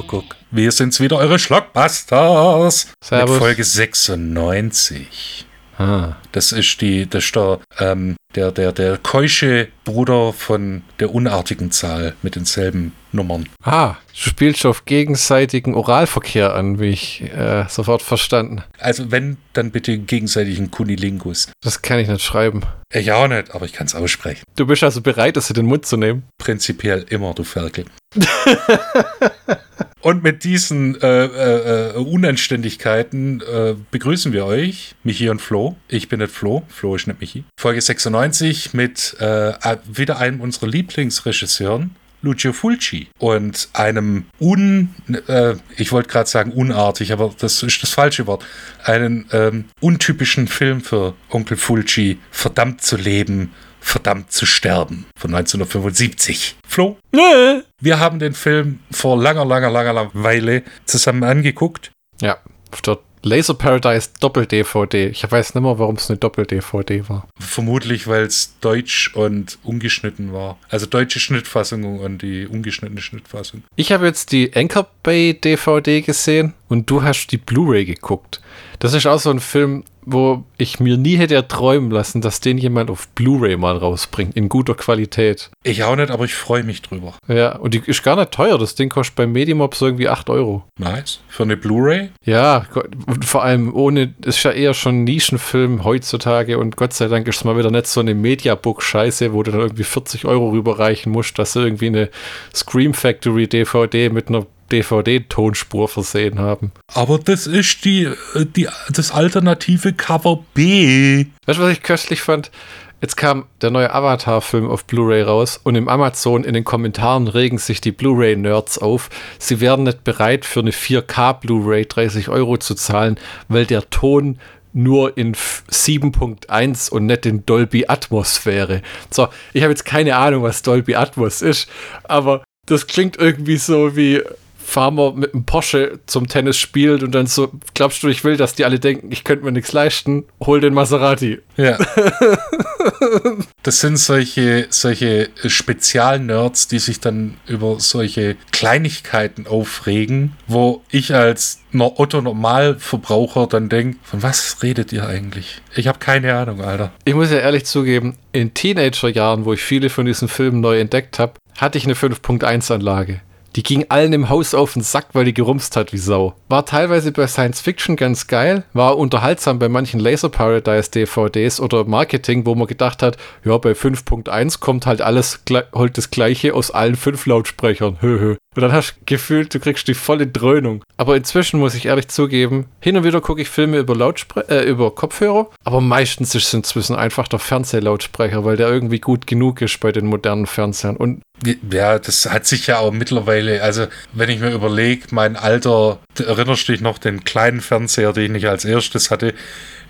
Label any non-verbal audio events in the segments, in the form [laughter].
Kuckuck. Wir sind's wieder, eure Schlockbusters. Servus. Mit Folge 96. Ah. Das ist die, das ist der, ähm, der, der, der keusche Bruder von der unartigen Zahl mit denselben Nummern. ah, du spielst auf gegenseitigen Oralverkehr an, wie ich äh, sofort verstanden. Also wenn, dann bitte gegenseitigen Kunilingus. Das kann ich nicht schreiben. Ich auch nicht, aber ich kann es aussprechen. Du bist also bereit, es in den Mund zu nehmen? Prinzipiell immer, du Ferkel. [laughs] Und mit diesen äh, äh, äh, Unanständigkeiten äh, begrüßen wir euch, Michi und Flo. Ich bin nicht Flo, Flo ist nicht Michi. Folge 96 mit äh, wieder einem unserer Lieblingsregisseuren, Lucio Fulci. Und einem un, äh, ich wollte gerade sagen unartig, aber das ist das falsche Wort, einen ähm, untypischen Film für Onkel Fulci, Verdammt zu leben, verdammt zu sterben, von 1975. Flo? Nee. Wir haben den Film vor langer, langer, langer, Weile zusammen angeguckt. Ja, auf der Laser Paradise Doppel-DVD. Ich weiß nicht mehr, warum es eine Doppel-DVD war. Vermutlich, weil es deutsch und ungeschnitten war. Also deutsche Schnittfassung und die ungeschnittene Schnittfassung. Ich habe jetzt die Anchor Bay DVD gesehen und du hast die Blu-ray geguckt. Das ist auch so ein Film, wo ich mir nie hätte erträumen lassen, dass den jemand auf Blu-ray mal rausbringt, in guter Qualität. Ich auch nicht, aber ich freue mich drüber. Ja, und die ist gar nicht teuer. Das Ding kostet beim Medimob so irgendwie 8 Euro. Nice. Für eine Blu-ray? Ja, und vor allem ohne, das ist ja eher schon ein Nischenfilm heutzutage und Gott sei Dank ist es mal wieder nicht so eine Mediabook-Scheiße, wo du dann irgendwie 40 Euro rüberreichen musst, dass sie irgendwie eine Scream Factory DVD mit einer DVD-Tonspur versehen haben. Aber das ist die, äh, die, das alternative Cover B. Weißt du, was ich köstlich fand? Jetzt kam der neue Avatar-Film auf Blu-ray raus und im Amazon in den Kommentaren regen sich die Blu-ray-Nerds auf. Sie wären nicht bereit, für eine 4K Blu-ray 30 Euro zu zahlen, weil der Ton nur in 7.1 und nicht in Dolby Atmos wäre. So, ich habe jetzt keine Ahnung, was Dolby Atmos ist, aber das klingt irgendwie so wie Farmer mit einem Porsche zum Tennis spielt und dann so, glaubst du, ich will, dass die alle denken, ich könnte mir nichts leisten, hol den Maserati. Ja. das sind solche, solche Spezialnerds, die sich dann über solche Kleinigkeiten aufregen, wo ich als Otto Normalverbraucher dann denke, von was redet ihr eigentlich? Ich habe keine Ahnung, Alter. Ich muss ja ehrlich zugeben, in Teenagerjahren, wo ich viele von diesen Filmen neu entdeckt habe, hatte ich eine 5.1 Anlage. Die ging allen im Haus auf den Sack, weil die gerumst hat wie Sau. War teilweise bei Science Fiction ganz geil, war unterhaltsam bei manchen Laser Paradise DVDs oder Marketing, wo man gedacht hat, ja, bei 5.1 kommt halt alles holt das gleiche aus allen fünf Lautsprechern. Höhö. Und dann hast du gefühlt, du kriegst die volle Dröhnung. Aber inzwischen muss ich ehrlich zugeben, hin und wieder gucke ich Filme über, Lautspre äh, über Kopfhörer, aber meistens ist es inzwischen einfach der Fernsehlautsprecher, weil der irgendwie gut genug ist bei den modernen Fernsehern. Und ja, das hat sich ja auch mittlerweile, also wenn ich mir überlege, mein Alter, erinnerst du dich noch den kleinen Fernseher, den ich als erstes hatte,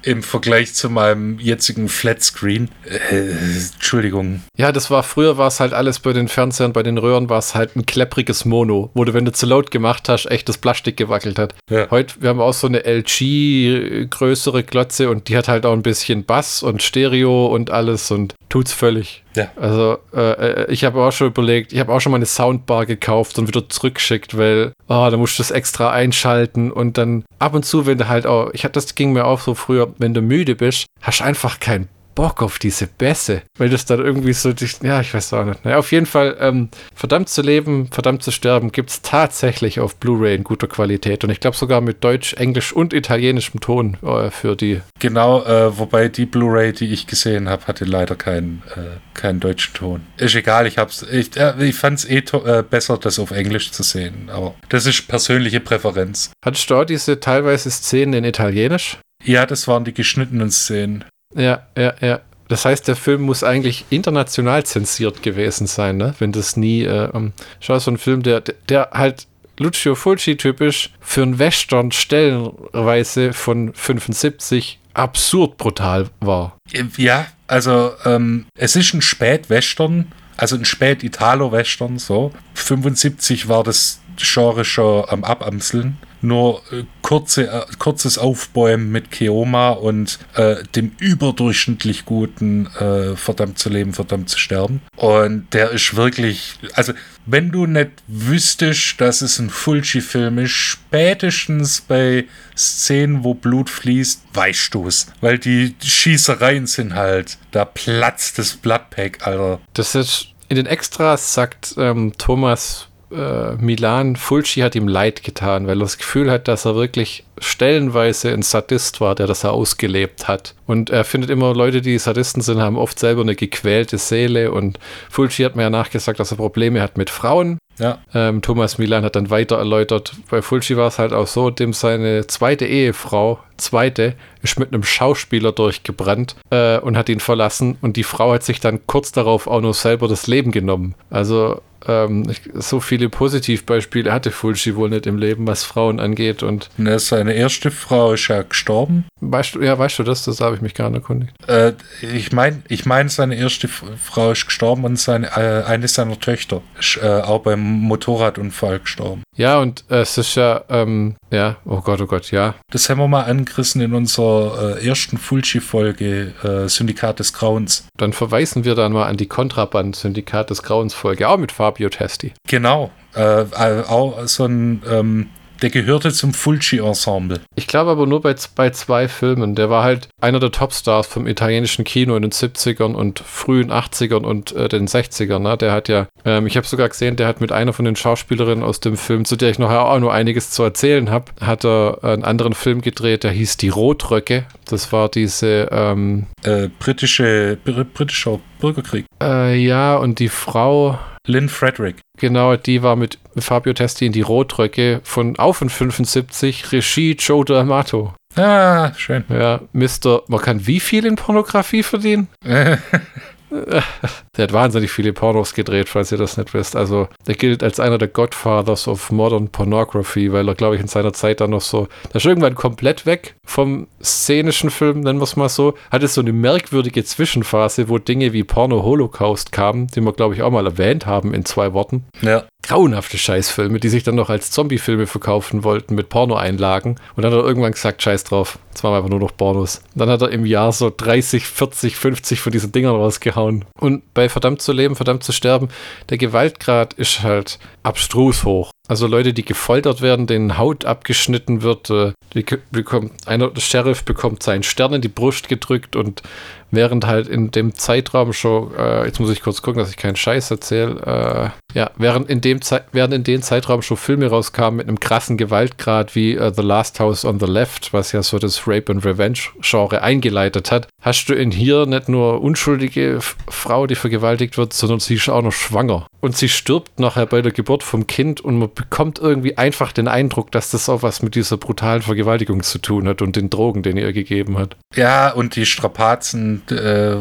im Vergleich zu meinem jetzigen Flatscreen. Äh, Entschuldigung. Ja, das war früher war es halt alles bei den Fernsehern, bei den Röhren war es halt ein kleppriges Mono, wo du, wenn du zu laut gemacht hast, echt das Plastik gewackelt hat. Ja. Heute, wir haben auch so eine LG größere Glotze und die hat halt auch ein bisschen Bass und Stereo und alles und tut's völlig. Ja. Also äh, ich habe auch schon überlegt, ich habe auch schon mal eine Soundbar gekauft und wieder zurückgeschickt, weil oh, da musst du das extra einschalten und dann ab und zu, wenn du halt auch, ich hatte das ging mir auch so früher, wenn du müde bist, hast du einfach keinen Bock auf diese Bässe, weil das dann irgendwie so, ja, ich weiß auch nicht. Naja, auf jeden Fall, ähm, verdammt zu leben, verdammt zu sterben, gibt es tatsächlich auf Blu-ray in guter Qualität und ich glaube sogar mit Deutsch, Englisch und italienischem Ton äh, für die. Genau, äh, wobei die Blu-ray, die ich gesehen habe, hatte leider keinen, äh, keinen deutschen Ton. Ist egal, ich hab's, ich, äh, ich fand es eh äh, besser, das auf Englisch zu sehen, aber das ist persönliche Präferenz. Hattest du auch diese teilweise Szenen in Italienisch? Ja, das waren die geschnittenen Szenen. Ja, ja, ja. Das heißt, der Film muss eigentlich international zensiert gewesen sein, ne? Wenn das nie. Äh, um, schau, so ein Film, der, der halt Lucio Fulci typisch für einen Western stellenweise von 75 absurd brutal war. Ja, also ähm, es ist ein Spät-Western, also ein Spät-Italo-Western, so. 75 war das Genre schon am Abamseln. Nur äh, kurze, äh, kurzes Aufbäumen mit Keoma und äh, dem überdurchschnittlich guten äh, Verdammt zu leben, verdammt zu sterben. Und der ist wirklich, also wenn du nicht wüsstest, dass es ein Fulci-Film ist, spätestens bei Szenen, wo Blut fließt, weißt du es. Weil die Schießereien sind halt, da platzt das Bloodpack, Alter. Das ist in den Extras sagt ähm, Thomas äh, Milan, Fulci hat ihm leid getan, weil er das Gefühl hat, dass er wirklich stellenweise ein Sadist war, der das er ausgelebt hat. Und er findet immer, Leute, die Sadisten sind, haben oft selber eine gequälte Seele. Und Fulci hat mir ja nachgesagt, dass er Probleme hat mit Frauen. Ja. Ähm, Thomas Milan hat dann weiter erläutert, bei Fulci war es halt auch so, dem seine zweite Ehefrau, zweite, ist mit einem Schauspieler durchgebrannt äh, und hat ihn verlassen und die Frau hat sich dann kurz darauf auch noch selber das Leben genommen. Also ähm, so viele Positivbeispiele hatte Fulci wohl nicht im Leben, was Frauen angeht. Und Ne, seine erste Frau ist ja gestorben. weißt du, ja, weißt du das? Das habe ich mich gar nicht erkundigt. Äh, ich meine, ich mein, seine erste Frau ist gestorben und seine, äh, eine seiner Töchter ist äh, auch beim Motorradunfall gestorben. Ja, und äh, es ist ja, ähm, ja, oh Gott, oh Gott, ja. Das haben wir mal angerissen in unserer äh, ersten Fulci-Folge äh, Syndikat des Grauens. Dann verweisen wir dann mal an die Kontraband-Syndikat des Grauens Folge, auch mit Fabio Testi. Genau. Äh, auch so ein, ähm, der gehörte zum Fulci-Ensemble. Ich glaube aber nur bei, bei zwei Filmen. Der war halt einer der Topstars vom italienischen Kino in den 70ern und frühen 80ern und äh, den 60ern. Ne? Der hat ja, ähm, ich habe sogar gesehen, der hat mit einer von den Schauspielerinnen aus dem Film, zu der ich nachher auch nur einiges zu erzählen habe, hat er einen anderen Film gedreht, der hieß Die Rotröcke. Das war diese, ähm, Äh, britische, br britischer Bürgerkrieg. äh, ja, und die Frau, Lynn Frederick. Genau, die war mit Fabio Testi in die Rotröcke von auch von 75, Regie Joe D'Amato. Ah, schön. Ja, Mr. Man kann wie viel in Pornografie verdienen? [laughs] Der hat wahnsinnig viele Pornos gedreht, falls ihr das nicht wisst. Also, der gilt als einer der Godfathers of Modern Pornography, weil er, glaube ich, in seiner Zeit dann noch so, der ist irgendwann komplett weg vom szenischen Film, nennen wir es mal so. Hatte so eine merkwürdige Zwischenphase, wo Dinge wie Porno Holocaust kamen, die wir, glaube ich, auch mal erwähnt haben in zwei Worten ja. grauenhafte Scheißfilme, die sich dann noch als Zombie-Filme verkaufen wollten mit Pornoeinlagen. Und dann hat er irgendwann gesagt, scheiß drauf, jetzt machen wir einfach nur noch Pornos. Und dann hat er im Jahr so 30, 40, 50 von diesen Dingern rausgehauen. Und bei Verdammt zu leben, verdammt zu sterben, der Gewaltgrad ist halt abstrus hoch. Also Leute, die gefoltert werden, denen Haut abgeschnitten wird, äh, die bekommt, einer der Sheriff bekommt seinen Stern in die Brust gedrückt und während halt in dem Zeitraum schon, äh, jetzt muss ich kurz gucken, dass ich keinen Scheiß erzähle, äh, ja, während in dem während in dem Zeitraum schon Filme rauskamen mit einem krassen Gewaltgrad wie äh, The Last House on the Left, was ja so das Rape and Revenge Genre eingeleitet hat, hast du in hier nicht nur unschuldige Frau, die vergewaltigt wird, sondern sie ist auch noch schwanger. Und sie stirbt nachher bei der Geburt vom Kind und man bekommt irgendwie einfach den Eindruck, dass das auch was mit dieser brutalen Vergewaltigung zu tun hat und den Drogen, den ihr gegeben hat. Ja, und die Strapazen, äh,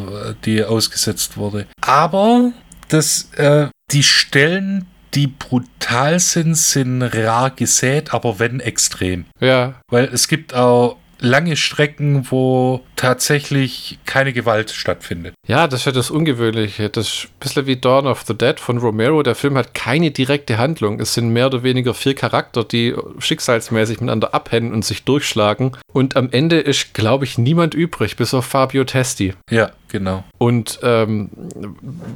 die ausgesetzt wurde. Aber das, äh, die Stellen, die brutal sind, sind rar gesät, aber wenn extrem. Ja, Weil es gibt auch lange Strecken, wo tatsächlich keine Gewalt stattfindet. Ja, das ist ja das Ungewöhnliche. Das ist ein bisschen wie Dawn of the Dead von Romero. Der Film hat keine direkte Handlung. Es sind mehr oder weniger vier Charakter, die schicksalsmäßig miteinander abhängen und sich durchschlagen. Und am Ende ist, glaube ich, niemand übrig, bis auf Fabio Testi. Ja, genau. Und ähm,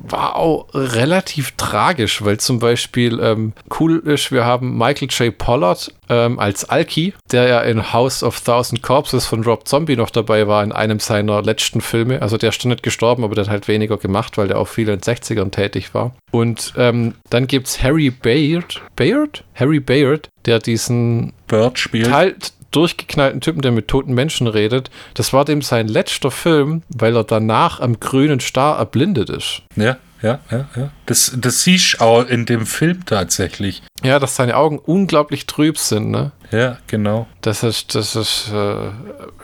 war auch relativ tragisch, weil zum Beispiel ähm, cool ist, wir haben Michael J. Pollard ähm, als Alki, der ja in House of Thousand Corpses von Rob Zombie noch dabei war in einem seiner letzten Filme. Also der ist schon nicht gestorben, aber der hat halt weniger gemacht, weil der auch viel in den 60ern tätig war. Und ähm, dann gibt es Harry Bayard, Bayard? Harry Bayard, der diesen Bird spielt. total durchgeknallten Typen, der mit toten Menschen redet. Das war dem sein letzter Film, weil er danach am grünen Star erblindet ist. Ja, ja, ja, ja. Das, das siehst du auch in dem Film tatsächlich. Ja, dass seine Augen unglaublich trüb sind, ne? Ja, genau. Das ist, das ist, äh,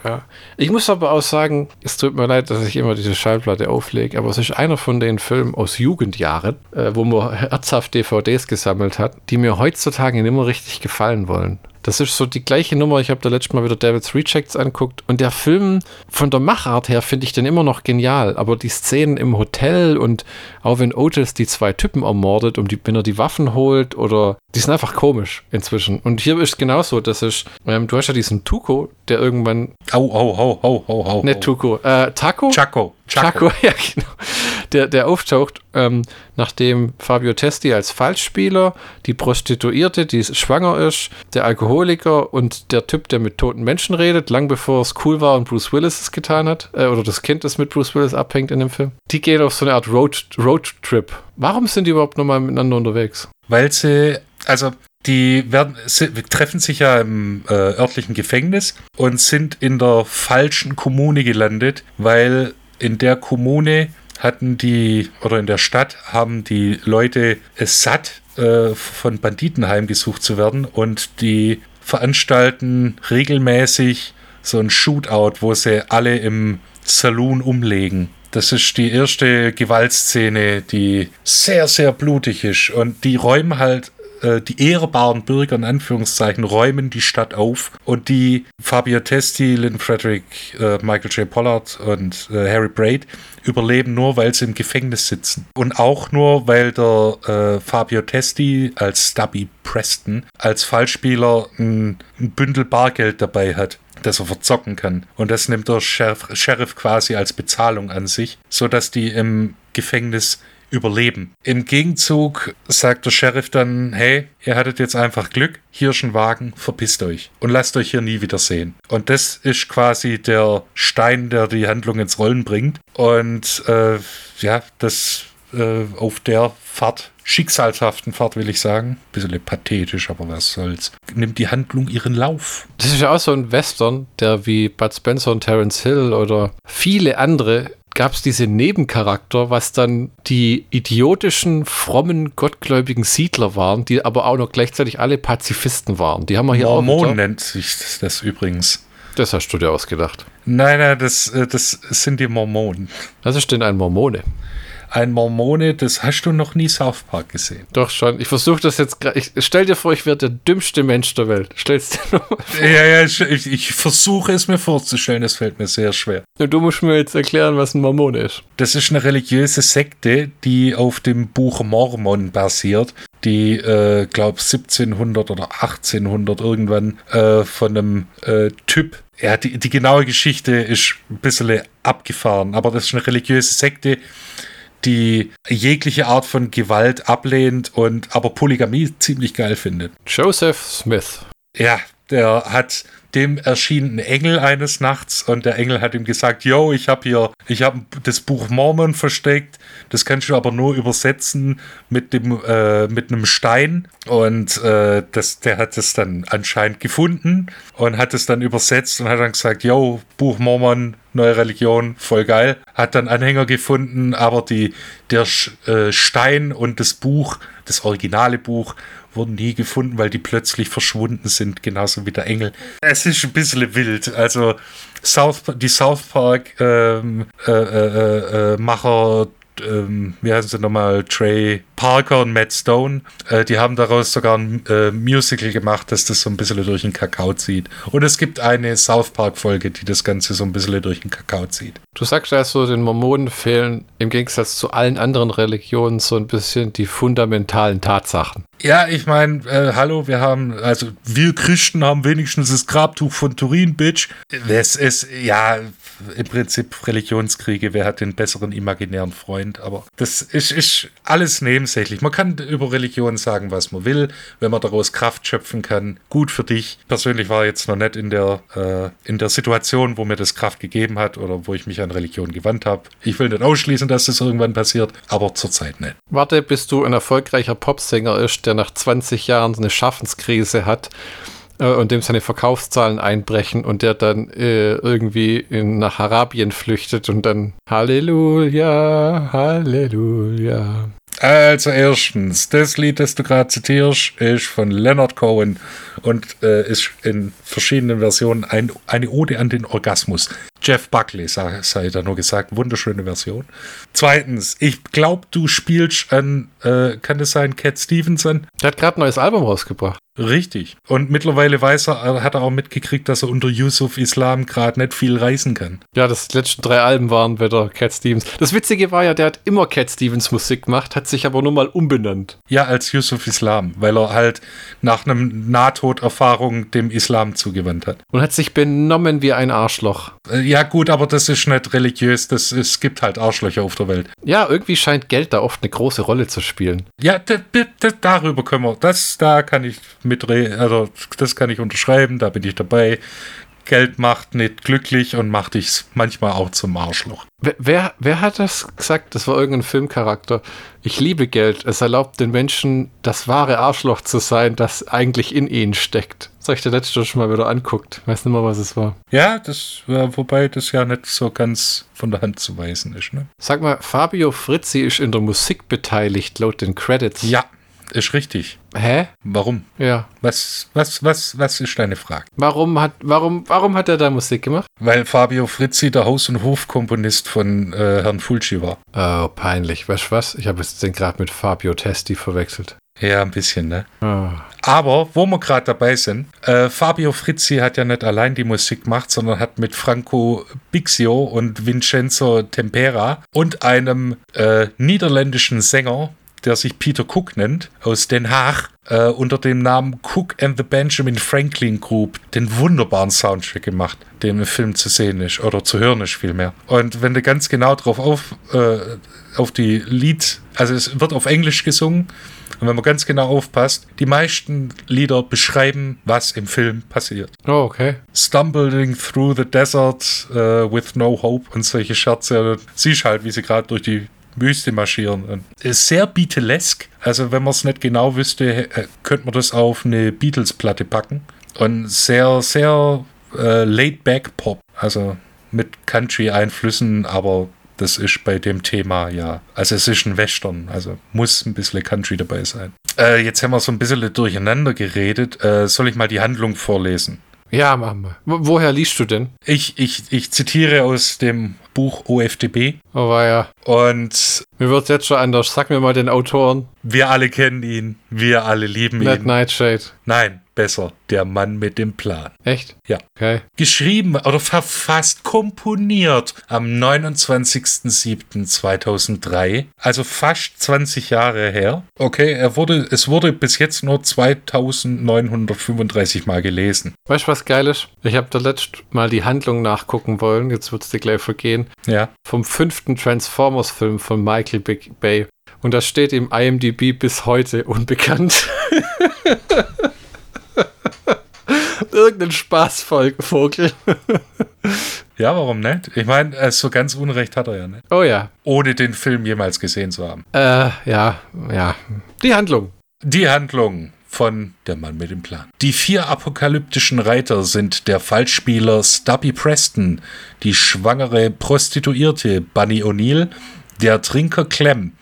ja. Ich muss aber auch sagen, es tut mir leid, dass ich immer diese Schallplatte auflege, aber es ist einer von den Filmen aus Jugendjahren, äh, wo man herzhaft DVDs gesammelt hat, die mir heutzutage nicht mehr richtig gefallen wollen. Das ist so die gleiche Nummer. Ich habe da letztes Mal wieder David's Rejects anguckt und der Film von der Machart her finde ich den immer noch genial. Aber die Szenen im Hotel und auch wenn Otis die zwei Typen ermordet, um die, wenn er die Waffen holt oder die sind einfach komisch inzwischen. Und hier ist es genauso. Das ist, ähm, du hast ja diesen Tuko, der irgendwann. Au, au, au, au, au, au. Nicht Tuko, äh, Taco? Chaco. Chaco, [laughs] ja, genau. Der, der auftaucht, ähm, nachdem Fabio Testi als Falschspieler, die Prostituierte, die schwanger ist, der Alkoholiker und der Typ, der mit toten Menschen redet, lang bevor es cool war und Bruce Willis es getan hat, äh, oder das Kind, das mit Bruce Willis abhängt in dem Film, die gehen auf so eine Art Road, Roadtrip. Warum sind die überhaupt nochmal miteinander unterwegs? Weil sie, also die werden, treffen sich ja im äh, örtlichen Gefängnis und sind in der falschen Kommune gelandet, weil in der Kommune hatten die, oder in der Stadt haben die Leute es satt, äh, von Banditen heimgesucht zu werden und die veranstalten regelmäßig so ein Shootout, wo sie alle im Saloon umlegen. Das ist die erste Gewaltszene, die sehr, sehr blutig ist. Und die räumen halt äh, die ehrbaren Bürger in Anführungszeichen räumen die Stadt auf und die Fabio Testi, Lynn Frederick, äh, Michael J. Pollard und äh, Harry Braid überleben nur, weil sie im Gefängnis sitzen. Und auch nur, weil der äh, Fabio Testi als Stubby Preston als Fallspieler ein, ein Bündel Bargeld dabei hat das er verzocken kann. Und das nimmt der Sheriff, Sheriff quasi als Bezahlung an sich, sodass die im Gefängnis überleben. Im Gegenzug sagt der Sheriff dann, hey, ihr hattet jetzt einfach Glück, hier ist ein Wagen, verpisst euch und lasst euch hier nie wieder sehen. Und das ist quasi der Stein, der die Handlung ins Rollen bringt. Und äh, ja, das äh, auf der Fahrt, schicksalshaften Fahrt will ich sagen, bisschen pathetisch, aber was soll's, nimmt die Handlung ihren Lauf. Das ist ja auch so ein Western, der wie Bud Spencer und Terence Hill oder viele andere gab es diese Nebencharakter, was dann die idiotischen, frommen, gottgläubigen Siedler waren, die aber auch noch gleichzeitig alle Pazifisten waren. Die haben wir hier Mormon auch. Mormon nennt sich das übrigens. Das hast du dir ausgedacht. Nein, nein, das, äh, das sind die Mormonen. Was ist denn ein Mormone? Ein Mormone, das hast du noch nie South Park gesehen. Doch schon. Ich versuche das jetzt gerade. Stell dir vor, ich werde der dümmste Mensch der Welt. Stell's dir nochmal vor. Ja, ja, ich, ich, versuche es mir vorzustellen, das fällt mir sehr schwer. Und du musst mir jetzt erklären, was ein Mormon ist. Das ist eine religiöse Sekte, die auf dem Buch Mormon basiert die, äh, glaube 1700 oder 1800 irgendwann äh, von einem äh, Typ. Ja, die, die genaue Geschichte ist ein bisschen abgefahren, aber das ist eine religiöse Sekte, die jegliche Art von Gewalt ablehnt und aber Polygamie ziemlich geil findet. Joseph Smith. Ja, der hat dem erschien ein Engel eines Nachts und der Engel hat ihm gesagt, yo, ich habe hier, ich habe das Buch Mormon versteckt, das kannst du aber nur übersetzen mit dem äh, mit einem Stein. Und äh, das, der hat es dann anscheinend gefunden und hat es dann übersetzt und hat dann gesagt, yo, Buch Mormon, neue Religion, voll geil, hat dann Anhänger gefunden, aber die der äh, Stein und das Buch, das originale Buch wurden nie gefunden, weil die plötzlich verschwunden sind, genauso wie der Engel. Es ist ein bisschen wild. Also South, die South Park ähm, äh, äh, äh, Macher ähm, wie heißen sie nochmal, Trey Parker und Matt Stone, äh, die haben daraus sogar ein äh, Musical gemacht, dass das so ein bisschen durch den Kakao zieht. Und es gibt eine South Park-Folge, die das Ganze so ein bisschen durch den Kakao zieht. Du sagst also, den Mormonen fehlen im Gegensatz zu allen anderen Religionen so ein bisschen die fundamentalen Tatsachen. Ja, ich meine, äh, hallo, wir haben, also wir Christen haben wenigstens das Grabtuch von Turin, Bitch. Es ist, ja, im Prinzip Religionskriege, wer hat den besseren imaginären Freund, aber das ist, ist alles nebensächlich. Man kann über Religion sagen, was man will, wenn man daraus Kraft schöpfen kann. Gut für dich. Persönlich war ich jetzt noch nicht in der, äh, in der Situation, wo mir das Kraft gegeben hat oder wo ich mich an Religion gewandt habe. Ich will nicht ausschließen, dass das irgendwann passiert, aber zurzeit nicht. Warte, bis du ein erfolgreicher Popsänger ist, der nach 20 Jahren eine Schaffenskrise hat äh, und dem seine Verkaufszahlen einbrechen und der dann äh, irgendwie in, nach Arabien flüchtet und dann Halleluja, Halleluja. Also erstens, das Lied, das du gerade zitierst, ist von Leonard Cohen und äh, ist in verschiedenen Versionen ein, eine Ode an den Orgasmus. Jeff Buckley, sei, sei da nur gesagt. Wunderschöne Version. Zweitens, ich glaube, du spielst an, äh, kann es sein, Cat Stevenson? Der hat gerade ein neues Album rausgebracht. Richtig. Und mittlerweile weiß er, er hat er auch mitgekriegt, dass er unter Yusuf Islam gerade nicht viel reisen kann. Ja, das letzten drei Alben waren wieder Cat Stevens. Das Witzige war ja, der hat immer Cat Stevens Musik gemacht, hat sich aber nur mal umbenannt. Ja, als Yusuf Islam, weil er halt nach einem Nahtoderfahrung dem Islam zugewandt hat. Und hat sich benommen wie ein Arschloch. Äh, Ja, gut, aber das ist nicht religiös. Das, es gibt halt Arschlöcher auf der Welt. Ja, irgendwie scheint Geld da oft eine große Rolle zu spielen. Ja, darüber können wir. Das, da kann ich mitreden. Also, das kann ich unterschreiben. Da bin ich dabei. Geld macht nicht glücklich und macht dich manchmal auch zum Arschloch. Wer, wer, wer hat das gesagt? Das war irgendein Filmcharakter. Ich liebe Geld. Es erlaubt den Menschen, das wahre Arschloch zu sein, das eigentlich in ihnen steckt. Das habe ich der letzte schon mal wieder anguckt. Weiß nicht mehr, was es war. Ja, das, äh, wobei das ja nicht so ganz von der Hand zu weisen ist, ne? Sag mal, Fabio Frizzi ist in der Musik beteiligt, laut den Credits. Ja, ist richtig. Hä? Warum? Ja. Was, was, was, was ist deine Frage? Warum hat, warum, warum hat er da Musik gemacht? Weil Fabio Frizzi der Haus- und Hofkomponist von äh, Herrn Fulci war. Oh, peinlich. Weißt du was? Ich habe jetzt den gerade mit Fabio Testi verwechselt. Ja, ein bisschen, ne? Ah. Aber, wo wir gerade dabei sind, äh, Fabio Frizzi hat ja nicht allein die Musik gemacht, sondern hat mit Franco Bixio und Vincenzo Tempera und einem äh, niederländischen Sänger, der sich Peter Cook nennt, aus Den Haag, äh, unter dem Namen Cook and the Benjamin Franklin Group, den wunderbaren Soundtrack gemacht, der im Film zu sehen ist oder zu hören ist vielmehr. Und wenn du ganz genau drauf auf, äh, auf die Lied, also es wird auf Englisch gesungen, und wenn man ganz genau aufpasst, die meisten Lieder beschreiben, was im Film passiert. Oh, okay. Stumbling through the desert uh, with no hope und solche Scherze. Siehst halt, wie sie gerade durch die Wüste marschieren. Ist sehr Beatlesk. Also wenn man es nicht genau wüsste, äh, könnte man das auf eine Beatles-Platte packen. Und sehr, sehr äh, laid-back Pop. Also mit Country-Einflüssen, aber das ist bei dem Thema ja. Also es ist ein Western, also muss ein bisschen Country dabei sein. Äh, jetzt haben wir so ein bisschen durcheinander geredet. Äh, soll ich mal die Handlung vorlesen? Ja, machen wir. Wo- Woher liest du denn? Ich, ich, ich zitiere aus dem Buch OFDB Oh, war ja. und Mir wird jetzt schon anders. Sag mir mal den Autoren. wir alle kennen ihn, wir alle lieben Matt ihn. Nightshade. Nein, besser, der Mann mit dem Plan. Echt? Ja. Okay. Geschrieben oder verfasst, komponiert am 29.07.2003, also fast 20 Jahre her. Okay, er wurde, es wurde bis jetzt nur 2935 Mal gelesen. Weißt du, was geil ist? Ich habe da letzt mal die Handlung nachgucken wollen. Jetzt wird es dir gleich vergehen. Ja. Vom fünften Transformers-Film von Michael Big Bay. Und das steht im IMDb bis heute unbekannt. [laughs] [laughs] Irgendein Spaßvogel. Ja, warum nicht? Ich meine, äh, so ganz Unrecht hat er ja nicht. Oh ja. Ohne den Film jemals gesehen zu haben. Äh, ja, ja. Die Handlung. Die Handlung von Der Mann mit dem Plan. Die vier apokalyptischen Reiter sind der Falschspieler Stubby Preston, die schwangere Prostituierte Bunny O'Neill, der Trinker Clem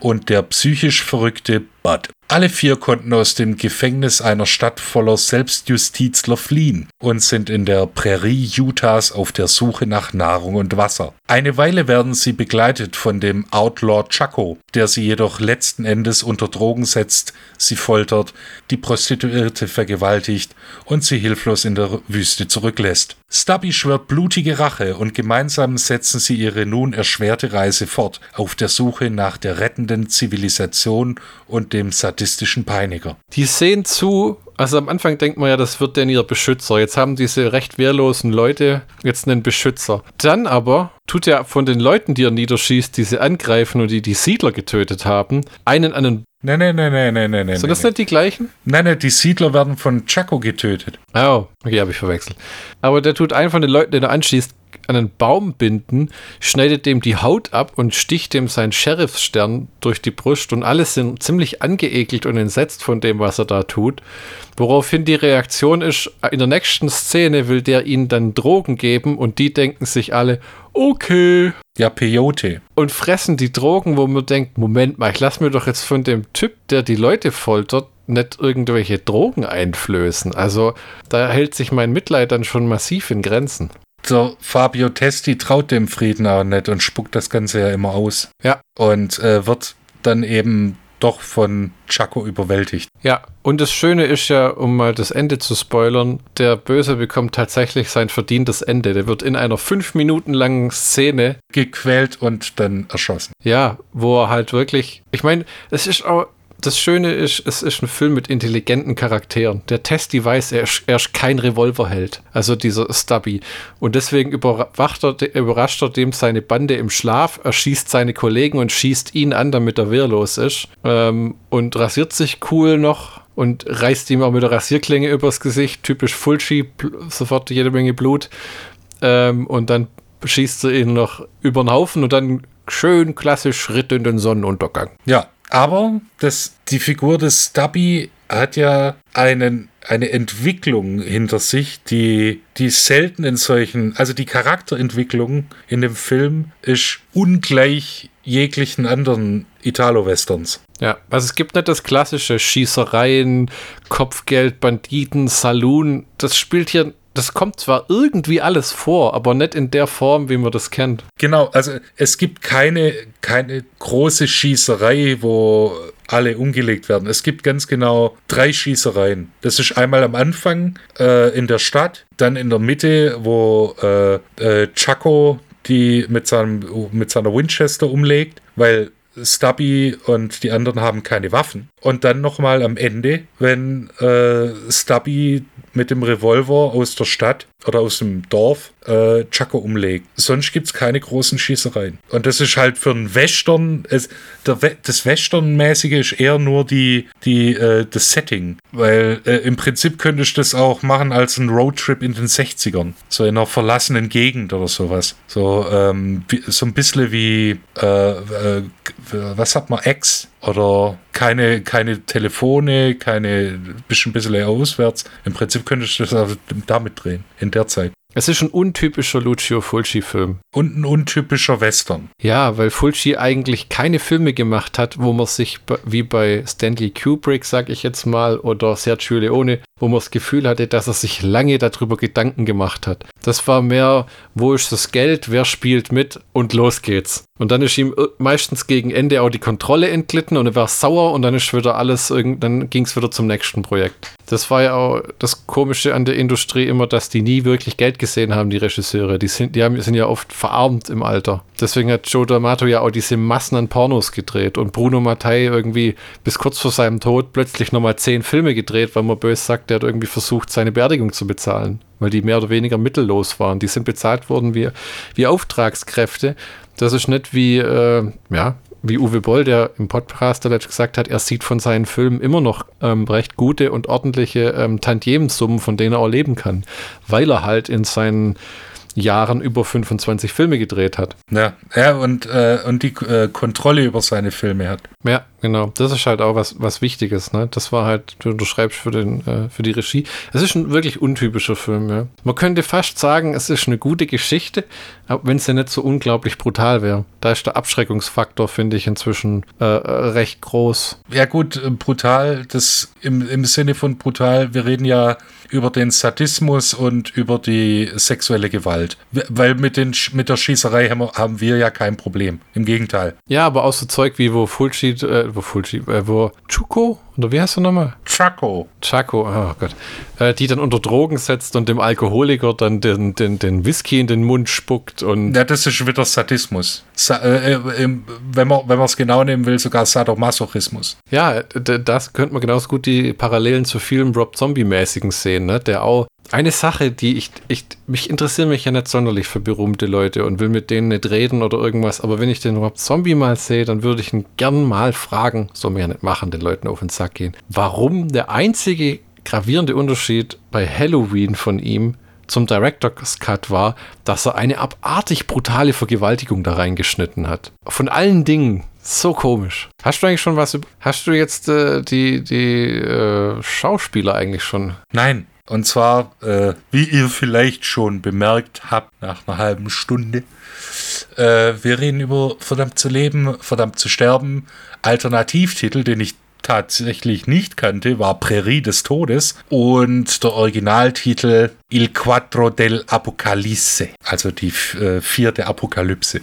und der psychisch verrückte Bud. Alle vier konnten aus dem Gefängnis einer Stadt voller Selbstjustizler fliehen und sind in der Prärie Utahs auf der Suche nach Nahrung und Wasser. Eine Weile werden sie begleitet von dem Outlaw Chaco, der sie jedoch letzten Endes unter Drogen setzt, sie foltert, die Prostituierte vergewaltigt und sie hilflos in der Wüste zurücklässt. Stubby schwört blutige Rache und gemeinsam setzen sie ihre nun erschwerte Reise fort, auf der Suche nach der rettenden Zivilisation und dem sadistischen Peiniger. Die sehen zu, also am Anfang denkt man ja, das wird denn ihr Beschützer. Jetzt haben diese recht wehrlosen Leute jetzt einen Beschützer. Dann aber tut er von den Leuten, die er niederschießt, die sie angreifen und die die Siedler getötet haben, einen an den. Nein, nein, nein, nein, nein, nein. Sind das nein. nicht die gleichen? Nein, nein, die Siedler werden von Chaco getötet. Oh, okay, habe ich verwechselt. Aber der tut einen von den Leuten, den er anschießt, an einen Baum binden, schneidet dem die Haut ab und sticht dem seinen Sheriffsstern durch die Brust und alle sind ziemlich angeekelt und entsetzt von dem, was er da tut. Woraufhin die Reaktion ist, in der nächsten Szene will der ihnen dann Drogen geben und die denken sich alle, okay. Ja, Peyote. Und fressen die Drogen, wo man denkt, Moment mal, ich lass mir doch jetzt von dem Typ, der die Leute foltert, nicht irgendwelche Drogen einflößen. Also da hält sich mein Mitleid dann schon massiv in Grenzen. Der Fabio Testi traut dem Frieden auch nicht und spuckt das Ganze ja immer aus. Ja. Und äh, wird dann eben doch von Chaco überwältigt. Ja, und das Schöne ist ja, um mal das Ende zu spoilern, der Böse bekommt tatsächlich sein verdientes Ende. Der wird in einer fünf Minuten langen Szene gequält und dann erschossen. Ja, wo er halt wirklich, ich meine, es ist auch, das Schöne ist, es ist ein Film mit intelligenten Charakteren. Der Testi weiß, er ist, er ist kein Revolverheld, also dieser Stubby. Und deswegen überwacht er, überrascht er dem seine Bande im Schlaf, erschießt seine Kollegen und schießt ihn an, damit er wehrlos ist. Ähm, und rasiert sich cool noch und reißt ihm auch mit der Rasierklinge übers Gesicht. Typisch Fulci, sofort jede Menge Blut. Ähm, und dann schießt er ihn noch über den Haufen und dann schön klassisch Schritt in den Sonnenuntergang. Ja, aber das, die Figur des Stubby hat ja einen, eine Entwicklung hinter sich, die, die selten in solchen, also die Charakterentwicklung in dem Film ist ungleich jeglichen anderen Italo-Westerns. Ja, also es gibt nicht das klassische Schießereien, Kopfgeld, Banditen, Saloon. Das spielt hier das kommt zwar irgendwie alles vor, aber nicht in der Form, wie man das kennt. Genau, also es gibt keine, keine große Schießerei, wo alle umgelegt werden. Es gibt ganz genau drei Schießereien. Das ist einmal am Anfang äh, in der Stadt, dann in der Mitte, wo äh, äh, Chaco die mit, seinem, mit seiner Winchester umlegt, weil Stubby und die anderen haben keine Waffen. Und dann nochmal am Ende, wenn äh, Stubby mit dem Revolver aus der Stadt oder aus dem Dorf äh, Chaco umlegt. Sonst gibt es keine großen Schießereien. Und das ist halt für einen Western, es, der, das Western-mäßige ist eher nur die, die, äh, das Setting. Weil äh, im Prinzip könntest du das auch machen als ein Roadtrip in den 60ern. So in einer verlassenen Gegend oder sowas. So, ähm, wie, so ein bisschen wie, äh, äh, was sagt man, X oder keine, keine Telefone, keine, bisschen, bisschen auswärts. Im Prinzip könntest du das also damit drehen, in der Zeit. Es ist ein untypischer Lucio Fulci-Film. Und ein untypischer Western. Ja, weil Fulci eigentlich keine Filme gemacht hat, wo man sich wie bei Stanley Kubrick, sag ich jetzt mal, oder Sergio Leone, wo man das Gefühl hatte, dass er sich lange darüber Gedanken gemacht hat. Das war mehr, wo ist das Geld, wer spielt mit und los geht's. Und dann ist ihm meistens gegen Ende auch die Kontrolle entglitten und er war sauer und dann ist wieder alles, dann ging es wieder zum nächsten Projekt. Das war ja auch das Komische an der Industrie immer, dass die nie wirklich Geld gesehen haben, die Regisseure. Die sind, die haben, sind ja oft verarmt im Alter. Deswegen hat Joe D'Amato ja auch diese Massen an Pornos gedreht und Bruno Mattei irgendwie bis kurz vor seinem Tod plötzlich nochmal zehn Filme gedreht, weil man böse sagt, der hat irgendwie versucht, seine Beerdigung zu bezahlen, weil die mehr oder weniger mittellos waren. Die sind bezahlt worden wie, wie Auftragskräfte. Das ist nicht wie, äh, ja, wie Uwe Boll, der im Podcast letzt gesagt hat, er sieht von seinen Filmen immer noch ähm, recht gute und ordentliche ähm, Tantiemensummen, von denen er auch leben kann, weil er halt in seinen Jahren über 25 Filme gedreht hat. Ja, ja und, äh, und die äh, Kontrolle über seine Filme hat. Ja, genau. Das ist halt auch was, was Wichtiges. Ne? Das war halt, du unterschreibst für, den, äh, für die Regie. Es ist ein wirklich untypischer Film. Ja? Man könnte fast sagen, es ist eine gute Geschichte, wenn es ja nicht so unglaublich brutal wäre. Da ist der Abschreckungsfaktor, finde ich, inzwischen äh, äh, recht groß. Ja gut, äh, brutal, das im, im Sinne von brutal, wir reden ja über den Sadismus und über die sexuelle Gewalt. Weil mit, den, mit der Schießerei haben wir, ja kein Problem. Im Gegenteil. Ja, aber auch so Zeug wie wo Fulci, äh, wo Fulci, äh, wo Chuko oder wie heißt du nochmal? Chaco. Chaco, oh Gott. Äh, die dann unter Drogen setzt und dem Alkoholiker dann den, den, den Whisky in den Mund spuckt. Und ja, das ist wieder Sadismus. Sa äh, äh, wenn man es genau nehmen will, sogar Sadomasochismus. Ja, das könnte man genauso gut die Parallelen zu vielen Rob Zombie-mäßigen sehen, ne? der auch eine Sache, die ich, ich, mich interessiert mich ja nicht sonderlich für berühmte Leute und will mit denen nicht reden oder irgendwas, aber wenn ich den Rob Zombie mal sehe, dann würde ich ihn gern mal fragen, soll mir ja nicht machen, den Leuten auf den Sack gehen, warum der einzige gravierende Unterschied bei Halloween von ihm zum Director's Cut war, dass er eine abartig brutale Vergewaltigung da reingeschnitten hat. Von allen Dingen. So komisch. Hast du eigentlich schon was? Hast du jetzt äh, die, die äh, Schauspieler eigentlich schon? Nein. Und zwar, äh, wie ihr vielleicht schon bemerkt habt, nach einer halben Stunde, äh, wir reden über Verdammt zu leben, Verdammt zu sterben, Alternativtitel, den ich tatsächlich nicht kannte, war Prärie des Todes und der Originaltitel Il Quattro del Apocalisse, also die äh, vierte Apokalypse.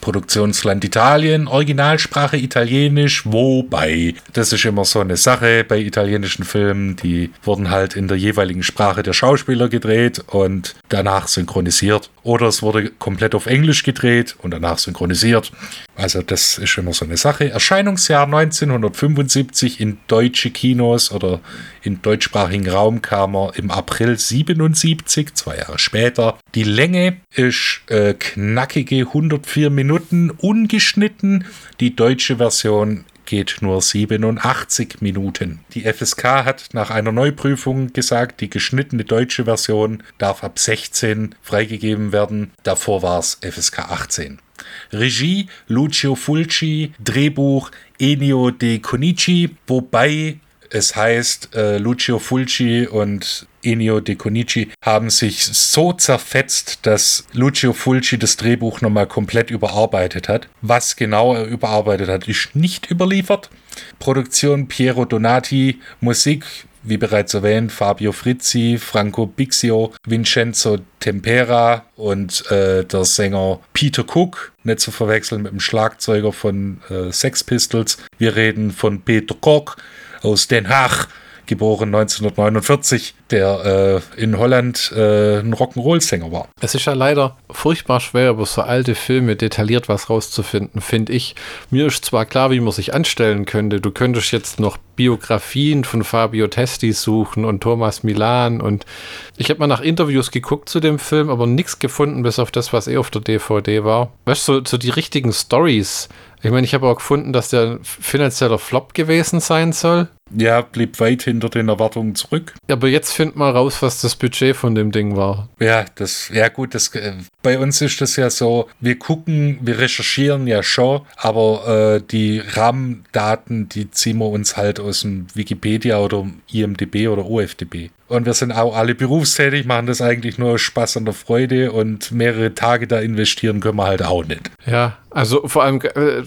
Produktionsland Italien, Originalsprache Italienisch, wobei, das ist immer so eine Sache bei italienischen Filmen, die wurden halt in der jeweiligen Sprache der Schauspieler gedreht und danach synchronisiert. Oder es wurde komplett auf Englisch gedreht und danach synchronisiert. Also das ist immer so eine Sache. Erscheinungsjahr 1975 in deutsche Kinos oder in deutschsprachigen Raum kam er im April 77, zwei Jahre später. Die Länge ist äh, knackige 104 Minuten, ungeschnitten. Die deutsche Version geht nur 87 Minuten. Die FSK hat nach einer Neuprüfung gesagt, die geschnittene deutsche Version darf ab 16 freigegeben werden. Davor war es FSK 18. Regie Lucio Fulci, Drehbuch Ennio De Conici, wobei es heißt, äh, Lucio Fulci und Ennio De Conici haben sich so zerfetzt, dass Lucio Fulci das Drehbuch nochmal komplett überarbeitet hat. Was genau er überarbeitet hat, ist nicht überliefert. Produktion Piero Donati, Musik wie bereits erwähnt, Fabio Frizzi, Franco Bixio, Vincenzo Tempera und äh, der Sänger Peter Cook, nicht zu verwechseln mit dem Schlagzeuger von äh, Sex Pistols. Wir reden von Peter Koch aus Den Haag, geboren 1949, der äh, in Holland äh, ein Rock'n'Roll-Sänger war. Es ist ja leider furchtbar schwer, über so alte Filme detailliert was rauszufinden, finde ich. Mir ist zwar klar, wie man sich anstellen könnte. Du könntest jetzt noch Biografien von Fabio Testi suchen und Thomas Milan und ich habe mal nach Interviews geguckt zu dem Film, aber nichts gefunden, bis auf das, was eh auf der DVD war. Weißt du, so, so die richtigen Stories. Ich meine, ich habe auch gefunden, dass der finanzieller Flop gewesen sein soll. Ja, blieb weit hinter den Erwartungen zurück. Aber jetzt find mal raus, was das Budget von dem Ding war. Ja, das, ja gut, das, äh, bei uns ist das ja so, wir gucken, wir recherchieren ja schon, aber äh, die Rahmendaten, die ziehen wir uns halt aus dem Wikipedia oder IMDB oder OFDB. Und wir sind auch alle berufstätig, machen das eigentlich nur Spaß an der Freude und mehrere Tage da investieren können wir halt auch nicht. Ja, also vor allem, äh,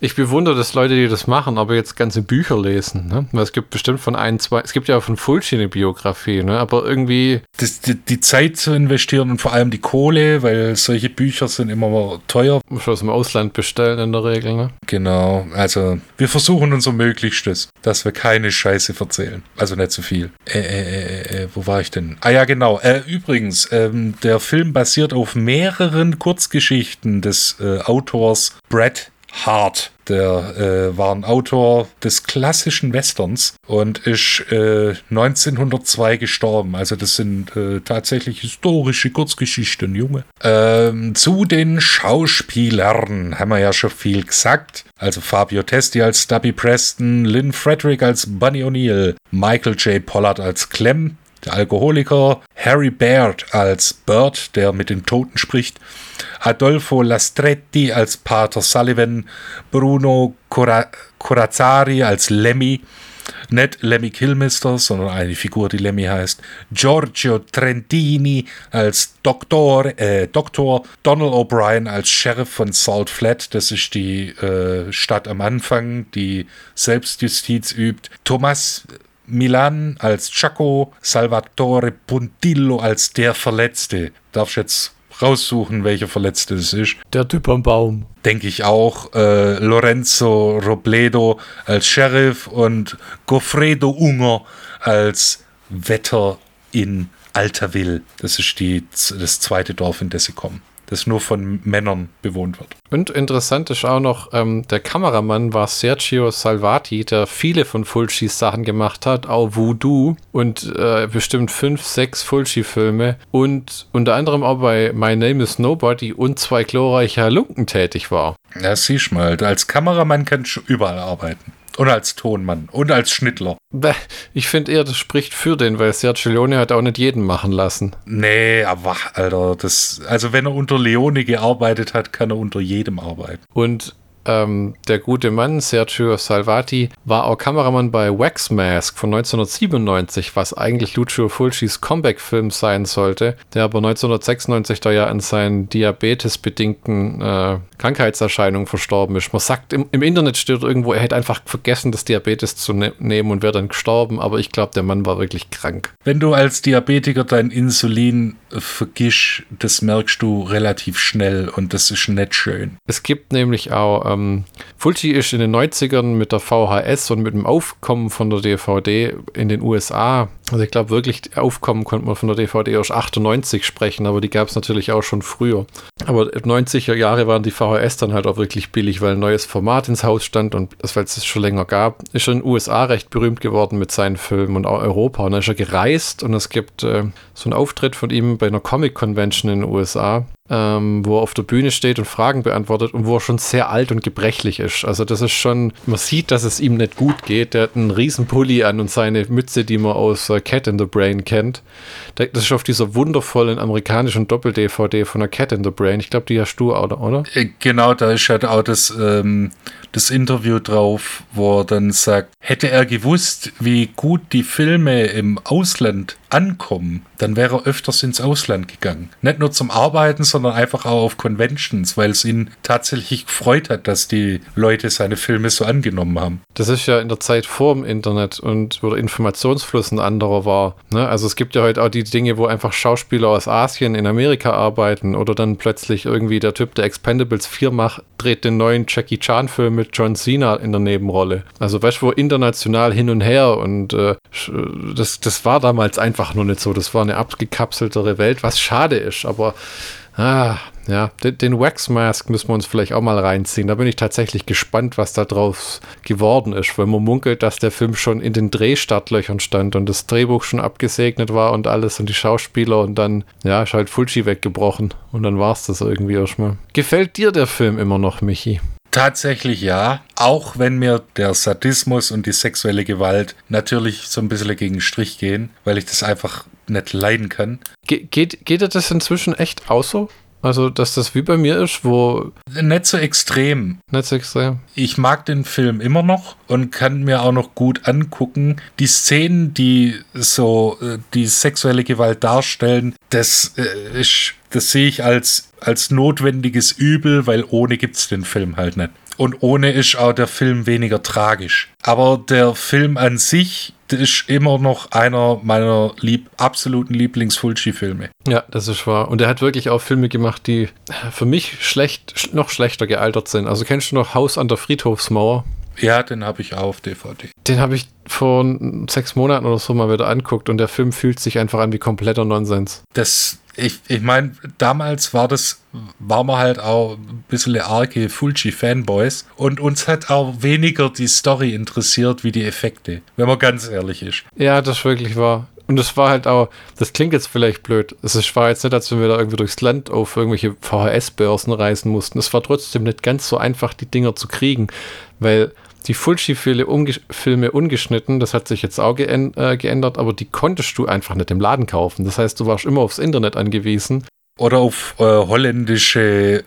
ich bewundere das Leute, die das machen, aber jetzt ganze Bücher lesen. Ne? Weil es gibt bestimmt von ein, zwei, es gibt ja von Fulci eine Biografie, ne? aber irgendwie. Das, die, die, Zeit zu investieren und vor allem die Kohle, weil solche Bücher sind immer teuer. Muss aus dem Ausland bestellen in der Regel. Ne? Genau, also wir versuchen unser Möglichstes, dass wir keine Scheiße erzählen. Also nicht zu so viel. Äh, äh, äh, äh, wo war ich denn? Ah ja, genau. Äh, übrigens, ähm, der Film basiert auf mehreren Kurzgeschichten des äh, Autors Brad Hart. Der äh, war ein Autor des klassischen Westerns und ist äh, 1902 gestorben. Also das sind äh, tatsächlich historische Kurzgeschichten, Junge. Ähm, zu den Schauspielern haben wir ja schon viel gesagt. Also Fabio Testi als Stubby Preston, Lynn Frederick als Bunny O'Neill, Michael J. Pollard als Clem, der Alkoholiker, Harry Baird als Bird, der mit den Toten spricht, Adolfo Lastretti als Pater Sullivan, Bruno Corazzari als Lemmy, nicht Lemmy Kilmister, sondern eine Figur, die Lemmy heißt, Giorgio Trentini als Doktor, äh, Doktor, Donald O'Brien als Sheriff von Salt Flat, das ist die äh, Stadt am Anfang, die Selbstjustiz übt, Thomas Milan als Chaco, Salvatore Puntillo als der Verletzte. Darfst jetzt raussuchen, welcher Verletzte es ist. Der Typ am Baum. Denke ich auch. Äh, Lorenzo Robledo als Sheriff und Goffredo Unger als Wetter in Altaville. Das ist die, das zweite Dorf, in das sie kommen das nur von Männern bewohnt wird. Und interessant ist auch noch, ähm, der Kameramann war Sergio Salvati, der viele von Fulcis Sachen gemacht hat, auch Voodoo und äh, bestimmt fünf, sechs Fulci-Filme und unter anderem auch bei My Name is Nobody und zwei glorreiche Halunken tätig war. Ja, siehst mal, als Kameramann kannst du überall arbeiten. Und als Tonmann und als Schnittler. Ich finde eher, das spricht für den, weil Sergio Leone hat auch nicht jeden machen lassen. Nee, aber Alter, das, also wenn er unter Leone gearbeitet hat, kann er unter jedem arbeiten. Und ähm, der gute Mann, Sergio Salvati, war auch Kameramann bei Wax Mask von 1997, was eigentlich Lucio Fulcis Comeback-Film sein sollte, der aber 1996 da ja an seinen diabetesbedingten äh, Krankheitserscheinungen verstorben ist. Man sagt, im, im, Internet steht irgendwo, er hätte einfach vergessen, das Diabetes zu ne nehmen und wäre dann gestorben, aber ich glaube, der Mann war wirklich krank. Wenn du als Diabetiker dein Insulin vergisch, das merkst du relativ schnell und das ist nicht schön. Es gibt nämlich auch, ähm, Fulci ist in den 90ern mit der VHS und mit dem Aufkommen von der DVD in den USA, also ich glaube wirklich, Aufkommen konnte man von der DVD aus 98 sprechen, aber die gab es natürlich auch schon früher. Aber 90er Jahre waren die VHS dann halt auch wirklich billig, weil ein neues Format ins Haus stand und das, weil es es schon länger gab, ist er in den USA recht berühmt geworden mit seinen Filmen und auch Europa. Und dann ist er gereist und es gibt äh, so einen Auftritt von ihm bei einer Comic Convention in den USA ähm, wo er auf der Bühne steht und Fragen beantwortet und wo er schon sehr alt und gebrechlich ist. Also das ist schon, man sieht, dass es ihm nicht gut geht. Der hat einen riesen Pulli an und seine Mütze, die man aus äh, Cat in the Brain kennt. Das ist auf dieser wundervollen amerikanischen Doppel-DVD von der Cat in the Brain. Ich glaube, die hast du auch, oder? Äh, genau, da ist halt auch das, ähm, das Interview drauf, wo er dann sagt, hätte er gewusst, wie gut die Filme im Ausland ankommen, dann wäre er öfters ins Ausland gegangen. Nicht nur zum Arbeiten, sondern einfach auch auf Conventions, weil es ihn tatsächlich gefreut hat, dass die Leute seine Filme so angenommen haben. Das ist ja in der Zeit vor dem Internet und wo der Informationsfluss ein anderer war. Ne? Also es gibt ja heute auch die Dinge, wo einfach Schauspieler aus Asien in Amerika arbeiten oder dann plötzlich irgendwie der Typ, der Expendables 4 macht, dreht den neuen Jackie Chan-Film mit John Cena in der Nebenrolle. Also weißt du, wo international hin und her und äh, das, das war damals einfach nur nicht so. Das war eine abgekapseltere Welt, was schade ist, aber ah, ja, den, den Wax Mask müssen wir uns vielleicht auch mal reinziehen. Da bin ich tatsächlich gespannt, was da drauf geworden ist, weil man munkelt, dass der Film schon in den Drehstartlöchern stand und das Drehbuch schon abgesegnet war und alles und die Schauspieler und dann, ja, ist halt Fulci weggebrochen und dann war es das irgendwie erstmal. Gefällt dir der Film immer noch, Michi? Tatsächlich ja, auch wenn mir der Sadismus und die sexuelle Gewalt natürlich so ein bisschen gegen den Strich gehen, weil ich das einfach nicht leiden kann. Ge geht, geht dir das inzwischen echt auch so? Also, dass das wie bei mir ist, wo. Nicht so extrem. Nicht so extrem. Ich mag den Film immer noch und kann mir auch noch gut angucken. Die Szenen, die so äh, die sexuelle Gewalt darstellen, das äh, ist, das sehe ich als, als notwendiges Übel, weil ohne gibt es den Film halt nicht. Und ohne ist auch der Film weniger tragisch. Aber der Film an sich ist immer noch einer meiner lieb absoluten Lieblings-Fulci-Filme. Ja, das ist wahr. Und er hat wirklich auch Filme gemacht, die für mich schlecht, noch schlechter gealtert sind. Also kennst du noch Haus an der Friedhofsmauer? Ja, den habe ich auch auf DVD. Den habe ich vor sechs Monaten oder so mal wieder anguckt und der Film fühlt sich einfach an wie kompletter Nonsens. Das ich, ich meine, damals war das, war man halt auch ein bisschen arge Fulci-Fanboys und uns hat auch weniger die Story interessiert wie die Effekte, wenn man ganz ehrlich ist. Ja, das wirklich war. Und das war halt auch, das klingt jetzt vielleicht blöd. Es war jetzt nicht, als wenn wir da irgendwie durchs Land auf irgendwelche VHS-Börsen reisen mussten. Es war trotzdem nicht ganz so einfach, die Dinger zu kriegen, weil die Fulci-Filme unge ungeschnitten, das hat sich jetzt auch äh, geändert, aber die konntest du einfach nicht im Laden kaufen. Das heißt, du warst immer aufs Internet angewiesen oder auf äh, holländische,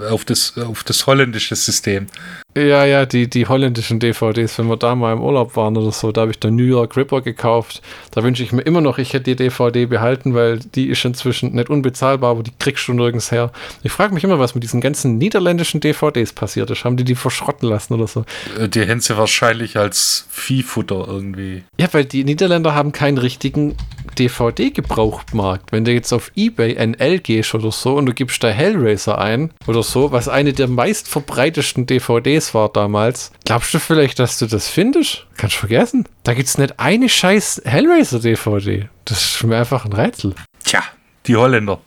äh, auf, das, auf das holländische System. Ja, ja, die, die holländischen DVDs, wenn wir da mal im Urlaub waren oder so, da habe ich den New York Ripper gekauft. Da wünsche ich mir immer noch, ich hätte die DVD behalten, weil die ist inzwischen nicht unbezahlbar, aber die kriegst du nirgends her. Ich frage mich immer, was mit diesen ganzen niederländischen DVDs passiert ist. Haben die die verschrotten lassen oder so? Äh, die hätten sie wahrscheinlich als Viehfutter irgendwie. Ja, weil die Niederländer haben keinen richtigen DVD-Gebrauchtmarkt. Wenn du jetzt auf Ebay NL gehst oder so und du gibst da Hellraiser ein oder so, was eine der meist verbreitesten DVDs war damals, glaubst du vielleicht, dass du das findest? Kannst du vergessen. Da gibt es nicht eine scheiß Hellraiser-DVD. Das ist mir einfach ein Rätsel. Tja, die Holländer.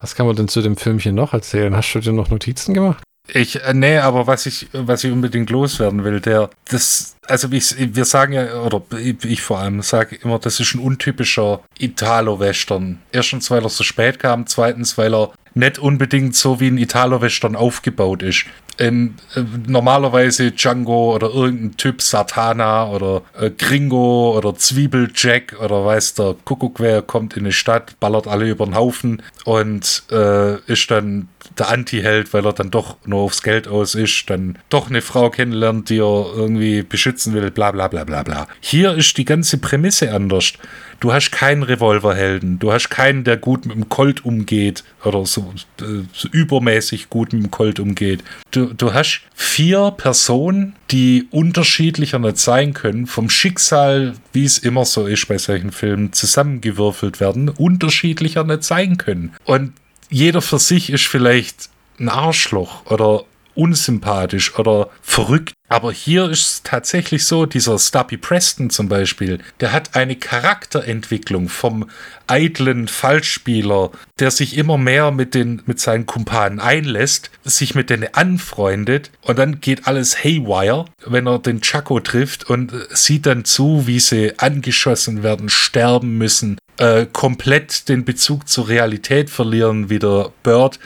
Was kann man denn zu dem Filmchen noch erzählen? Hast du dir noch Notizen gemacht? Ich, äh, nee, aber was ich, was ich unbedingt loswerden will, der, das, also ich, wir sagen ja, oder ich vor allem sage immer, das ist ein untypischer Italo-Western. Erstens, weil er so spät kam, zweitens, weil er nicht unbedingt so wie ein Italo-Western aufgebaut ist. In, äh, normalerweise Django oder irgendein Typ Satana oder äh, Gringo oder Zwiebeljack oder weiß der Kuckuck wer kommt in eine Stadt, ballert alle über den Haufen und äh, ist dann der Anti-Held, weil er dann doch nur aufs Geld aus ist, dann doch eine Frau kennenlernt, die er irgendwie beschützen will, bla bla bla bla bla. Hier ist die ganze Prämisse anders. Du hast keinen Revolverhelden, du hast keinen, der gut mit dem Colt umgeht oder so, äh, so übermäßig gut mit dem Colt umgeht. Du, du hast vier Personen, die unterschiedlicher nicht sein können, vom Schicksal, wie es immer so ist bei solchen Filmen, zusammengewürfelt werden, unterschiedlicher nicht sein können. Und jeder für sich ist vielleicht ein Arschloch oder unsympathisch oder verrückt. Aber hier ist es tatsächlich so, dieser Stubby Preston zum Beispiel, der hat eine Charakterentwicklung vom eitlen Falschspieler, der sich immer mehr mit, den, mit seinen Kumpanen einlässt, sich mit denen anfreundet und dann geht alles haywire, wenn er den Chaco trifft und sieht dann zu, wie sie angeschossen werden, sterben müssen, äh, komplett den Bezug zur Realität verlieren, wie der Bird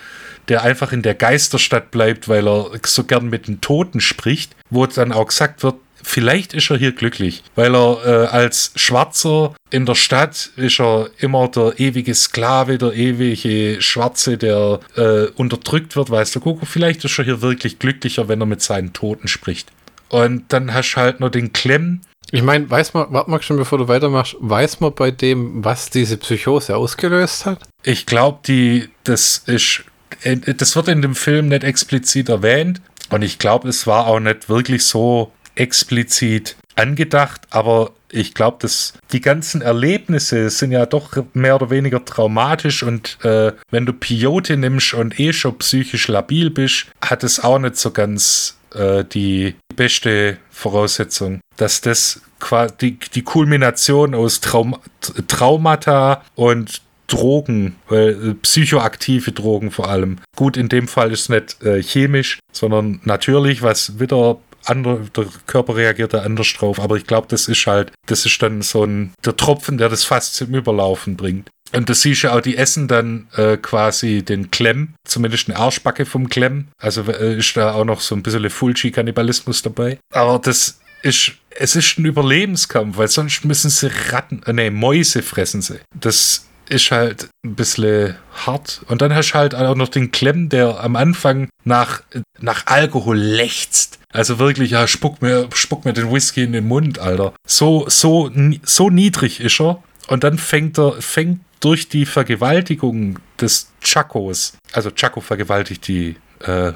der einfach in der Geisterstadt bleibt, weil er so gern mit den Toten spricht, wo dann auch gesagt wird, vielleicht ist er hier glücklich, weil er äh, als Schwarzer in der Stadt ist er immer der ewige Sklave, der ewige Schwarze, der äh, unterdrückt wird, weißt du, guck, vielleicht ist er hier wirklich glücklicher, wenn er mit seinen Toten spricht. Und dann hast du halt nur den Klemm. Ich meine, weiß man, warte mal schon, bevor du weitermachst, weiß man bei dem, was diese Psychose ausgelöst hat? Ich glaube, die, das ist das wird in dem Film nicht explizit erwähnt und ich glaube, es war auch nicht wirklich so explizit angedacht, aber ich glaube, dass die ganzen Erlebnisse sind ja doch mehr oder weniger traumatisch und äh, wenn du Piote nimmst und eh schon psychisch labil bist, hat es auch nicht so ganz äh, die beste Voraussetzung, dass das quasi die, die Kulmination aus Traum Traumata und Drogen, äh, psychoaktive Drogen vor allem. Gut, in dem Fall ist es nicht äh, chemisch, sondern natürlich, was wieder andere, der Körper reagiert da anders drauf. Aber ich glaube, das ist halt, das ist dann so ein, der Tropfen, der das fast zum Überlaufen bringt. Und das siehst du auch, die essen dann äh, quasi den Klemm, zumindest eine Arschbacke vom Klemm. Also äh, ist da auch noch so ein bisschen Fulci-Kannibalismus dabei. Aber das ist, es ist ein Überlebenskampf, weil sonst müssen sie Ratten, äh, nee, Mäuse fressen sie. Das ist halt ein bisschen hart. Und dann hast du halt auch noch den Klemm, der am Anfang nach, nach Alkohol lechzt. Also wirklich, ja, spuck mir, spuck mir den Whisky in den Mund, Alter. So, so, so niedrig ist er. Und dann fängt er, fängt durch die Vergewaltigung des Chacos, also Chaco vergewaltigt die, äh,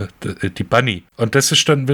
die Bunny. Und das ist dann,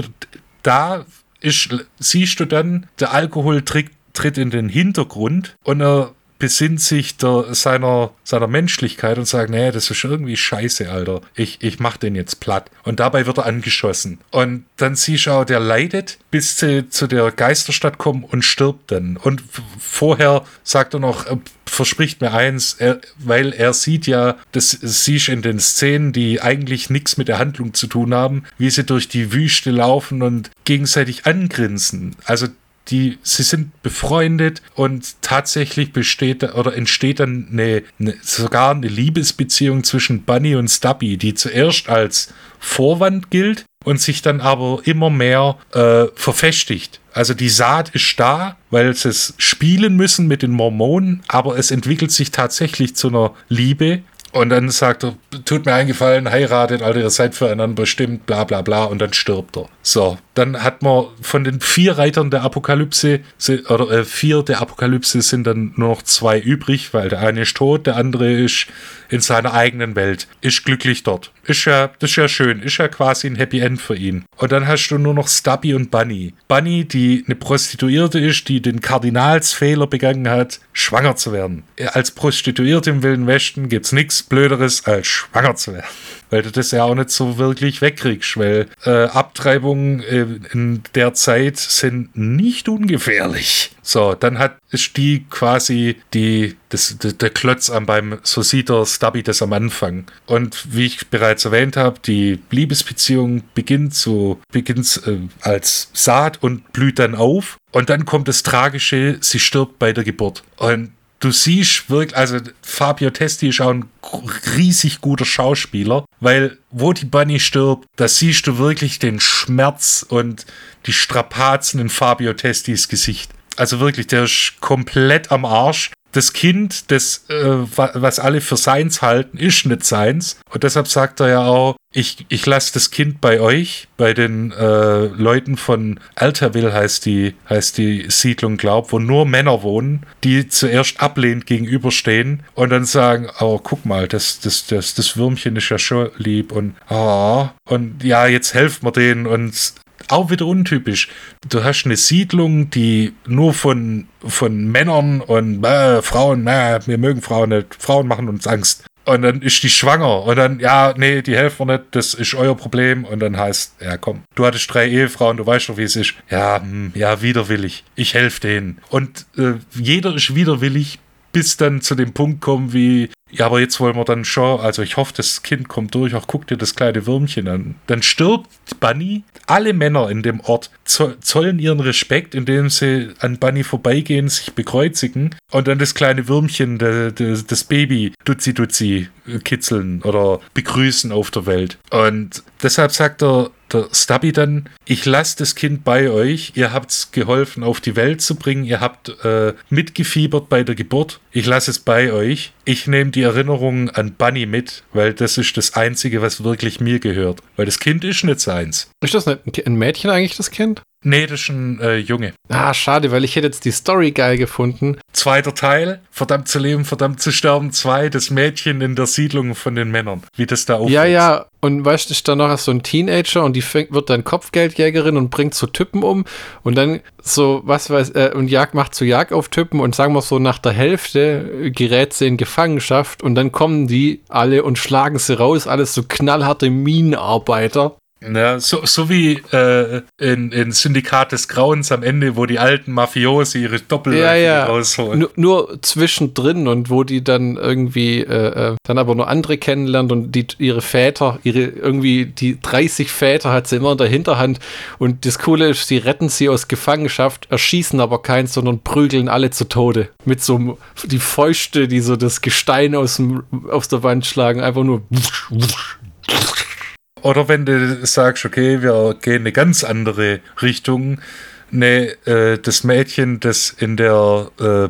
da ist, siehst du dann, der Alkohol tritt, tritt in den Hintergrund und er besinnt sich der, seiner, seiner Menschlichkeit und sagt, nee, das ist irgendwie scheiße, Alter. Ich, ich mach den jetzt platt. Und dabei wird er angeschossen. Und dann siehst du auch, der leidet, bis sie zu der Geisterstadt kommen und stirbt dann. Und vorher sagt er noch, äh, verspricht mir eins, er, weil er sieht ja, das siehst in den Szenen, die eigentlich nichts mit der Handlung zu tun haben, wie sie durch die Wüste laufen und gegenseitig angrinsen. Also die, sie sind befreundet und tatsächlich besteht oder entsteht dann eine, eine, sogar eine Liebesbeziehung zwischen Bunny und Stubby, die zuerst als Vorwand gilt und sich dann aber immer mehr äh, verfestigt. Also die Saat ist da, weil sie es spielen müssen mit den Mormonen, aber es entwickelt sich tatsächlich zu einer Liebe und dann sagt er, tut mir eingefallen, heiratet, Alter, ihr seid füreinander bestimmt, bla bla bla, und dann stirbt er. So, dann hat man von den vier Reitern der Apokalypse, oder äh, vier der Apokalypse sind dann nur noch zwei übrig, weil der eine ist tot, der andere ist in seiner eigenen Welt, ist glücklich dort. Ist ja, das ist ja schön, ist ja quasi ein Happy End für ihn. Und dann hast du nur noch Stubby und Bunny. Bunny, die eine Prostituierte ist, die den Kardinalsfehler begangen hat, schwanger zu werden. Als Prostituierte im Wilden Westen gibt's nichts Blöderes, als schwanger zu werden weil du das ja auch nicht so wirklich wegkriegst, weil äh, Abtreibungen äh, in der Zeit sind nicht ungefährlich. So, dann hat ist die quasi die das, der, der Klotz am beim so sieht der Stubby das am Anfang. Und wie ich bereits erwähnt habe, die Liebesbeziehung beginnt so beginnt äh, als Saat und blüht dann auf und dann kommt das Tragische, sie stirbt bei der Geburt. Und du siehst wirklich, also Fabio Testi ist auch ein riesig guter Schauspieler, weil wo die Bunny stirbt, da siehst du wirklich den Schmerz und die Strapazen in Fabio Testis Gesicht. Also wirklich, der ist komplett am Arsch das Kind, das, äh, was alle für seins halten, ist nicht seins. Und deshalb sagt er ja auch, ich, ich lasse das Kind bei euch, bei den äh, Leuten von Alterville heißt die, heißt die Siedlung, glaub, wo nur Männer wohnen, die zuerst ablehnend gegenüberstehen und dann sagen, oh, guck mal, das, das, das, das Würmchen ist ja schon lieb und oh, und ja, jetzt helfen wir denen und auch wieder untypisch. Du hast eine Siedlung, die nur von, von Männern und äh, Frauen, äh, wir mögen Frauen nicht, Frauen machen uns Angst. Und dann ist die schwanger. Und dann, ja, nee, die helfen wir nicht, das ist euer Problem. Und dann heißt, ja, komm, du hattest drei Ehefrauen, du weißt doch, wie es ist. Ja, hm, ja, widerwillig. Ich helfe denen. Und äh, jeder ist widerwillig, bis dann zu dem Punkt kommen, wie, ja, aber jetzt wollen wir dann schon, also ich hoffe, das Kind kommt durch, auch guck dir das kleine Würmchen an. Dann stirbt Bunny. Alle Männer in dem Ort zollen ihren Respekt, indem sie an Bunny vorbeigehen, sich bekreuzigen und dann das kleine Würmchen, das Baby, Duzi Duzi, kitzeln oder begrüßen auf der Welt. Und deshalb sagt er, der Stubby dann, ich lasse das Kind bei euch, ihr habt es geholfen auf die Welt zu bringen, ihr habt äh, mitgefiebert bei der Geburt, ich lasse es bei euch. Ich nehme die Erinnerungen an Bunny mit, weil das ist das Einzige, was wirklich mir gehört. Weil das Kind ist nicht seins. Ist das nicht ein Mädchen eigentlich, das Kind? Ein äh, Junge. Ah, schade, weil ich hätte jetzt die Story geil gefunden. Zweiter Teil, verdammt zu leben, verdammt zu sterben, zwei, das Mädchen in der Siedlung von den Männern, wie das da aufwächst. Ja, ja, und weißt du, ist da noch so ein Teenager und die fängt, wird dann Kopfgeldjägerin und bringt so Typen um und dann so, was weiß, äh, und Jagd macht zu Jagd auf Typen und sagen wir so, nach der Hälfte gerät sie in Gefangenschaft und dann kommen die alle und schlagen sie raus, alles so knallharte Minenarbeiter. Ja, so, so wie äh, in, in Syndikat des Grauens am Ende, wo die alten Mafiosi ihre Doppel ja, ja. rausholen. Nur, nur, zwischendrin und wo die dann irgendwie äh, äh, dann aber nur andere kennenlernt und die ihre Väter, ihre irgendwie die 30 Väter hat sie immer in der Hinterhand und das Coole ist, sie retten sie aus Gefangenschaft, erschießen aber keins, sondern prügeln alle zu Tode. Mit so die Fäuste, die so das Gestein aus, dem, aus der Wand schlagen, einfach nur oder wenn du sagst, okay, wir gehen eine ganz andere Richtung. Ne, äh, das Mädchen, das in der äh,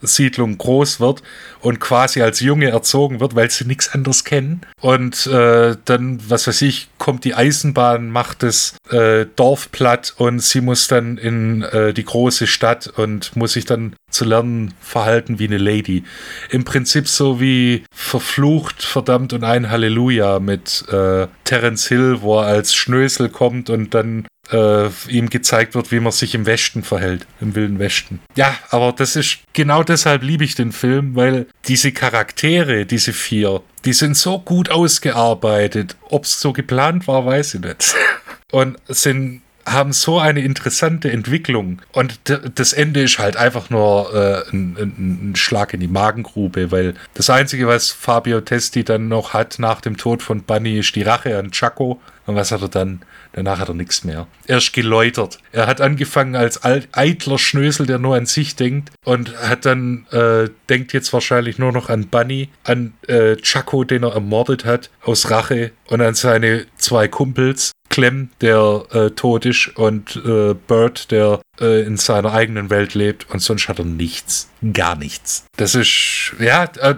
Männersiedlung groß wird und quasi als Junge erzogen wird, weil sie nichts anderes kennen. Und äh, dann, was weiß ich, kommt die Eisenbahn, macht das äh, Dorf platt und sie muss dann in äh, die große Stadt und muss sich dann zu lernen verhalten wie eine Lady. Im Prinzip so wie verflucht, verdammt und ein Halleluja mit äh, Terence Hill, wo er als Schnösel kommt und dann äh, ihm gezeigt wird, wie man sich im Westen verhält, im wilden Westen. Ja, aber das ist genau deshalb liebe ich den Film, weil diese Charaktere, diese vier, die sind so gut ausgearbeitet. Ob es so geplant war, weiß ich nicht. [laughs] Und sind haben so eine interessante Entwicklung. Und das Ende ist halt einfach nur äh, ein, ein, ein, Schlag in die Magengrube, weil das Einzige, was Fabio Testi dann noch hat nach dem Tod von Bunny, ist die Rache an Chaco. Und was hat er dann? Danach hat er nichts mehr. Er ist geläutert. Er hat angefangen als eitler Schnösel, der nur an sich denkt und hat dann, äh, denkt jetzt wahrscheinlich nur noch an Bunny, an äh, Chaco, den er ermordet hat, aus Rache und an seine zwei Kumpels. Clem, der äh, tot ist, und äh, Bird, der äh, in seiner eigenen Welt lebt. Und sonst hat er nichts. Gar nichts. Das ist, ja, äh,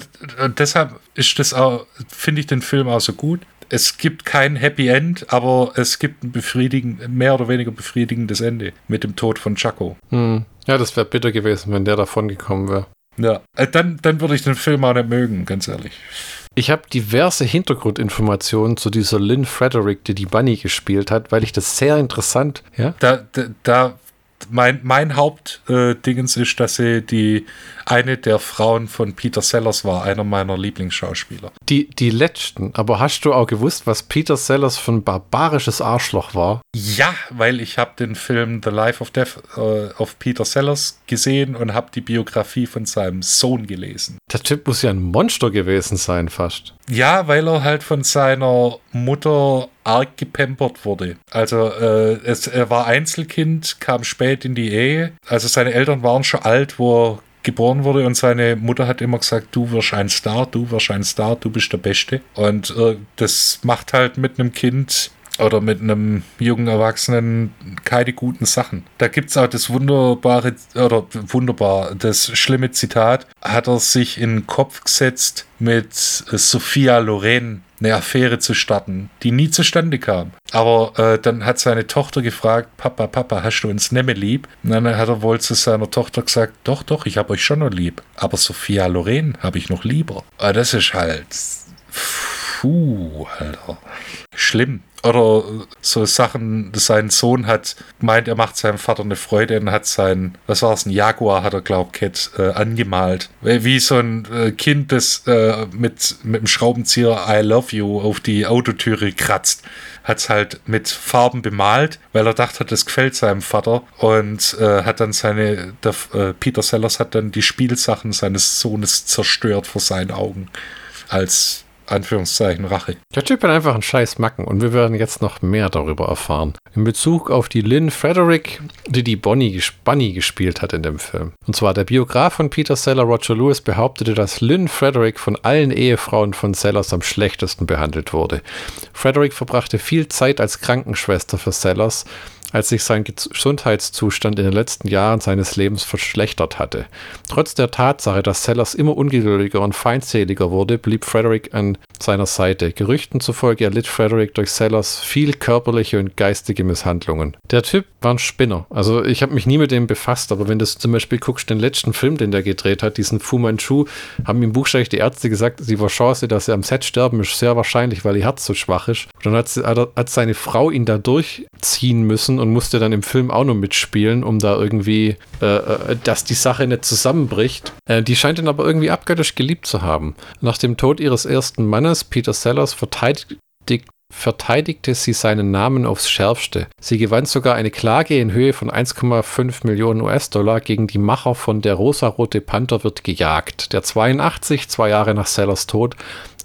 deshalb ist das auch, finde ich den Film auch so gut es gibt kein Happy End, aber es gibt ein befriedigend, mehr oder weniger befriedigendes Ende mit dem Tod von Chaco. Hm. Ja, das wäre bitter gewesen, wenn der davon gekommen wäre. Ja, äh, dann, dann würde ich den Film auch nicht mögen, ganz ehrlich. Ich habe diverse Hintergrundinformationen zu dieser Lynn Frederick, die die Bunny gespielt hat, weil ich das sehr interessant, ja. Da, da, da mein, mein Hauptdingens äh, ist, dass sie die eine der Frauen von Peter Sellers war, einer meiner Lieblingsschauspieler. Die, die letzten, aber hast du auch gewusst, was Peter Sellers für ein barbarisches Arschloch war? Ja, weil ich habe den Film The Life of Death äh, of Peter Sellers gesehen und habe die Biografie von seinem Sohn gelesen. Der Typ muss ja ein Monster gewesen sein, fast. Ja, weil er halt von seiner Mutter arg gepempert wurde. Also äh, es, er war Einzelkind, kam spät in die Ehe. Also seine Eltern waren schon alt, wo er geboren wurde und seine Mutter hat immer gesagt, du wirst ein Star, du wirst ein Star, du bist der Beste. Und äh, das macht halt mit einem Kind oder mit einem jungen Erwachsenen keine guten Sachen. Da gibt es auch das wunderbare, oder wunderbar, das schlimme Zitat, hat er sich in den Kopf gesetzt, mit Sophia Loren eine Affäre zu starten, die nie zustande kam. Aber äh, dann hat seine Tochter gefragt, Papa, Papa, hast du uns mehr lieb? Und dann hat er wohl zu seiner Tochter gesagt, doch, doch, ich habe euch schon noch lieb. Aber Sophia Loren habe ich noch lieber. Aber das ist halt... Puh, Alter. Schlimm. Oder so Sachen, sein Sohn hat meint, er macht seinem Vater eine Freude und hat sein, was war es, ein Jaguar hat er, glaubt, Cat, äh, angemalt. Wie so ein äh, Kind, das äh, mit, mit dem Schraubenzieher I love you auf die Autotüre kratzt. Hat es halt mit Farben bemalt, weil er dachte, das gefällt seinem Vater und äh, hat dann seine, der, äh, Peter Sellers hat dann die Spielsachen seines Sohnes zerstört vor seinen Augen. Als Anführungszeichen Rache. Der Typ hat einfach einen scheiß Macken und wir werden jetzt noch mehr darüber erfahren. In Bezug auf die Lynn Frederick, die die Bonnie Bunny gespielt hat in dem Film. Und zwar der Biograf von Peter Seller, Roger Lewis, behauptete, dass Lynn Frederick von allen Ehefrauen von Sellers am schlechtesten behandelt wurde. Frederick verbrachte viel Zeit als Krankenschwester für Sellers als sich sein Gesundheitszustand in den letzten Jahren seines Lebens verschlechtert hatte. Trotz der Tatsache, dass Sellers immer ungeduldiger und feindseliger wurde, blieb Frederick an seiner Seite. Gerüchten zufolge erlitt Frederick durch Sellers viel körperliche und geistige Misshandlungen. Der Typ war ein Spinner. Also ich habe mich nie mit dem befasst, aber wenn du zum Beispiel guckst, den letzten Film, den der gedreht hat, diesen Fu Manchu, haben ihm buchstäblich die Ärzte gesagt, die Chance, dass er am Set sterben, ist sehr wahrscheinlich, weil ihr Herz so schwach ist. Und dann hat, hat seine Frau ihn da durchziehen müssen und musste dann im Film auch noch mitspielen, um da irgendwie, äh, äh, dass die Sache nicht zusammenbricht. Äh, die scheint ihn aber irgendwie abgöttisch geliebt zu haben. Nach dem Tod ihres ersten Mannes, Peter Sellers, verteidigt verteidigte sie seinen Namen aufs Schärfste. Sie gewann sogar eine Klage in Höhe von 1,5 Millionen US-Dollar gegen die Macher von Der rosarote Panther wird gejagt, der 82, zwei Jahre nach Sellers Tod,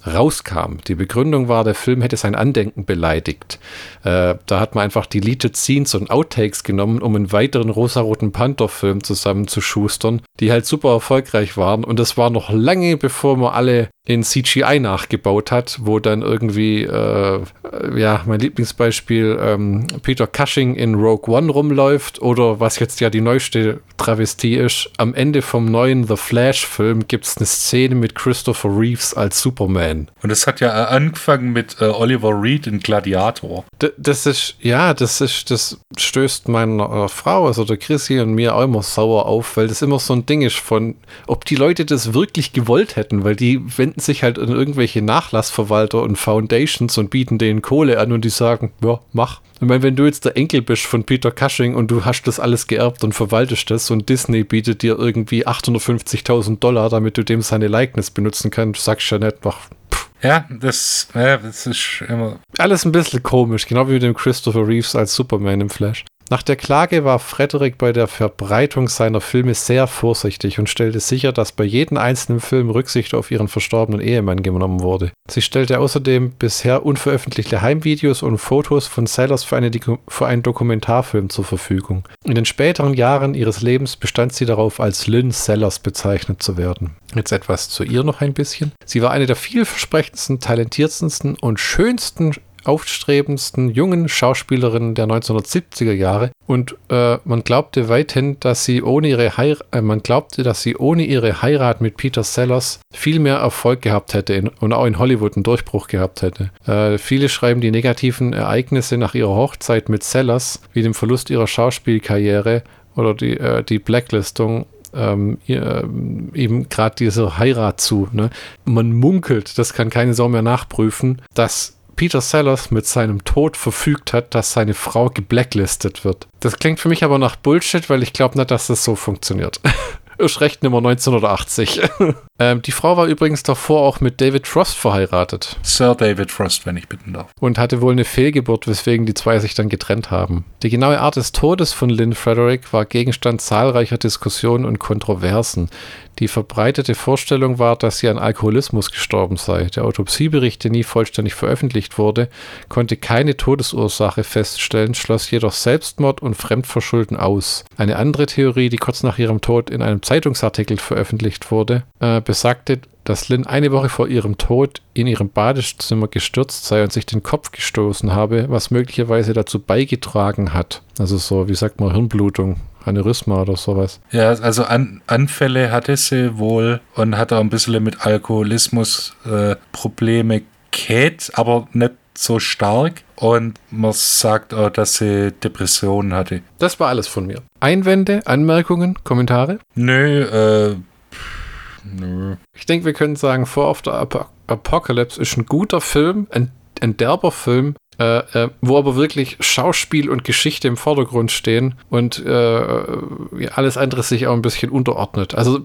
rauskam. Die Begründung war, der Film hätte sein Andenken beleidigt. Äh, da hat man einfach Deleted Scenes und Outtakes genommen, um einen weiteren rosaroten Panther-Film zusammenzuschustern, die halt super erfolgreich waren. Und das war noch lange bevor man alle in CGI nachgebaut hat, wo dann irgendwie, äh, ja, mein Lieblingsbeispiel, ähm, Peter Cushing in Rogue One rumläuft oder was jetzt ja die neueste Travestie ist, am Ende vom neuen The Flash-Film gibt es eine Szene mit Christopher Reeves als Superman. Und das hat ja angefangen mit äh, Oliver Reed in Gladiator. D das ist, ja, das ist, das stößt meiner äh, Frau, also der Chrissy und mir auch immer sauer auf, weil das immer so ein Ding ist von, ob die Leute das wirklich gewollt hätten, weil die, wenden sich halt an irgendwelche Nachlassverwalter und Foundations und bieten denen Kohle an und die sagen, ja, mach. Ich meine, wenn du jetzt der Enkel bist von Peter Cushing und du hast das alles geerbt und verwaltest das und Disney bietet dir irgendwie 850.000 Dollar, damit du dem seine Likeness benutzen kannst, sagst du ja nicht, mach. Ja, das, ja, das ist immer. Alles ein bisschen komisch, genau wie mit dem Christopher Reeves als Superman im Flash. Nach der Klage war Frederick bei der Verbreitung seiner Filme sehr vorsichtig und stellte sicher, dass bei jedem einzelnen Film Rücksicht auf ihren verstorbenen Ehemann genommen wurde. Sie stellte außerdem bisher unveröffentlichte Heimvideos und Fotos von Sellers für, eine, für einen Dokumentarfilm zur Verfügung. In den späteren Jahren ihres Lebens bestand sie darauf, als Lynn Sellers bezeichnet zu werden. Jetzt etwas zu ihr noch ein bisschen. Sie war eine der vielversprechendsten, talentiertesten und schönsten aufstrebendsten jungen Schauspielerinnen der 1970er Jahre und äh, man glaubte weithin, dass sie ohne ihre Heir äh, man glaubte, dass sie ohne ihre Heirat mit Peter Sellers viel mehr Erfolg gehabt hätte in, und auch in Hollywood einen Durchbruch gehabt hätte. Äh, viele schreiben die negativen Ereignisse nach ihrer Hochzeit mit Sellers, wie dem Verlust ihrer Schauspielkarriere oder die, äh, die Blacklistung ähm, äh, eben gerade diese Heirat zu. Ne? Man munkelt, das kann keine Sau mehr nachprüfen, dass Peter Sellers mit seinem Tod verfügt hat, dass seine Frau geblacklistet wird. Das klingt für mich aber nach Bullshit, weil ich glaube nicht, dass das so funktioniert. [laughs] Ist recht Nummer 1980. [laughs] ähm, die Frau war übrigens davor auch mit David Frost verheiratet. Sir David Frost, wenn ich bitten darf. Und hatte wohl eine Fehlgeburt, weswegen die zwei sich dann getrennt haben. Die genaue Art des Todes von Lynn Frederick war Gegenstand zahlreicher Diskussionen und Kontroversen. Die verbreitete Vorstellung war, dass sie an Alkoholismus gestorben sei. Der Autopsiebericht, der nie vollständig veröffentlicht wurde, konnte keine Todesursache feststellen, schloss jedoch Selbstmord und Fremdverschulden aus. Eine andere Theorie, die kurz nach ihrem Tod in einem Zeitungsartikel veröffentlicht wurde, äh, besagte, dass Lynn eine Woche vor ihrem Tod in ihrem Badezimmer gestürzt sei und sich den Kopf gestoßen habe, was möglicherweise dazu beigetragen hat. Also so, wie sagt man, Hirnblutung, Aneurysma oder sowas. Ja, also An Anfälle hatte sie wohl und hat auch ein bisschen mit Alkoholismus äh, Probleme gehabt, aber nicht so stark. Und man sagt auch, dass sie Depressionen hatte. Das war alles von mir. Einwände, Anmerkungen, Kommentare? Nö, äh, nö. Ich denke, wir können sagen, For of the Ap Apocalypse ist ein guter Film, ein, ein derber Film, äh, äh, wo aber wirklich Schauspiel und Geschichte im Vordergrund stehen und äh, alles andere sich auch ein bisschen unterordnet. Also äh,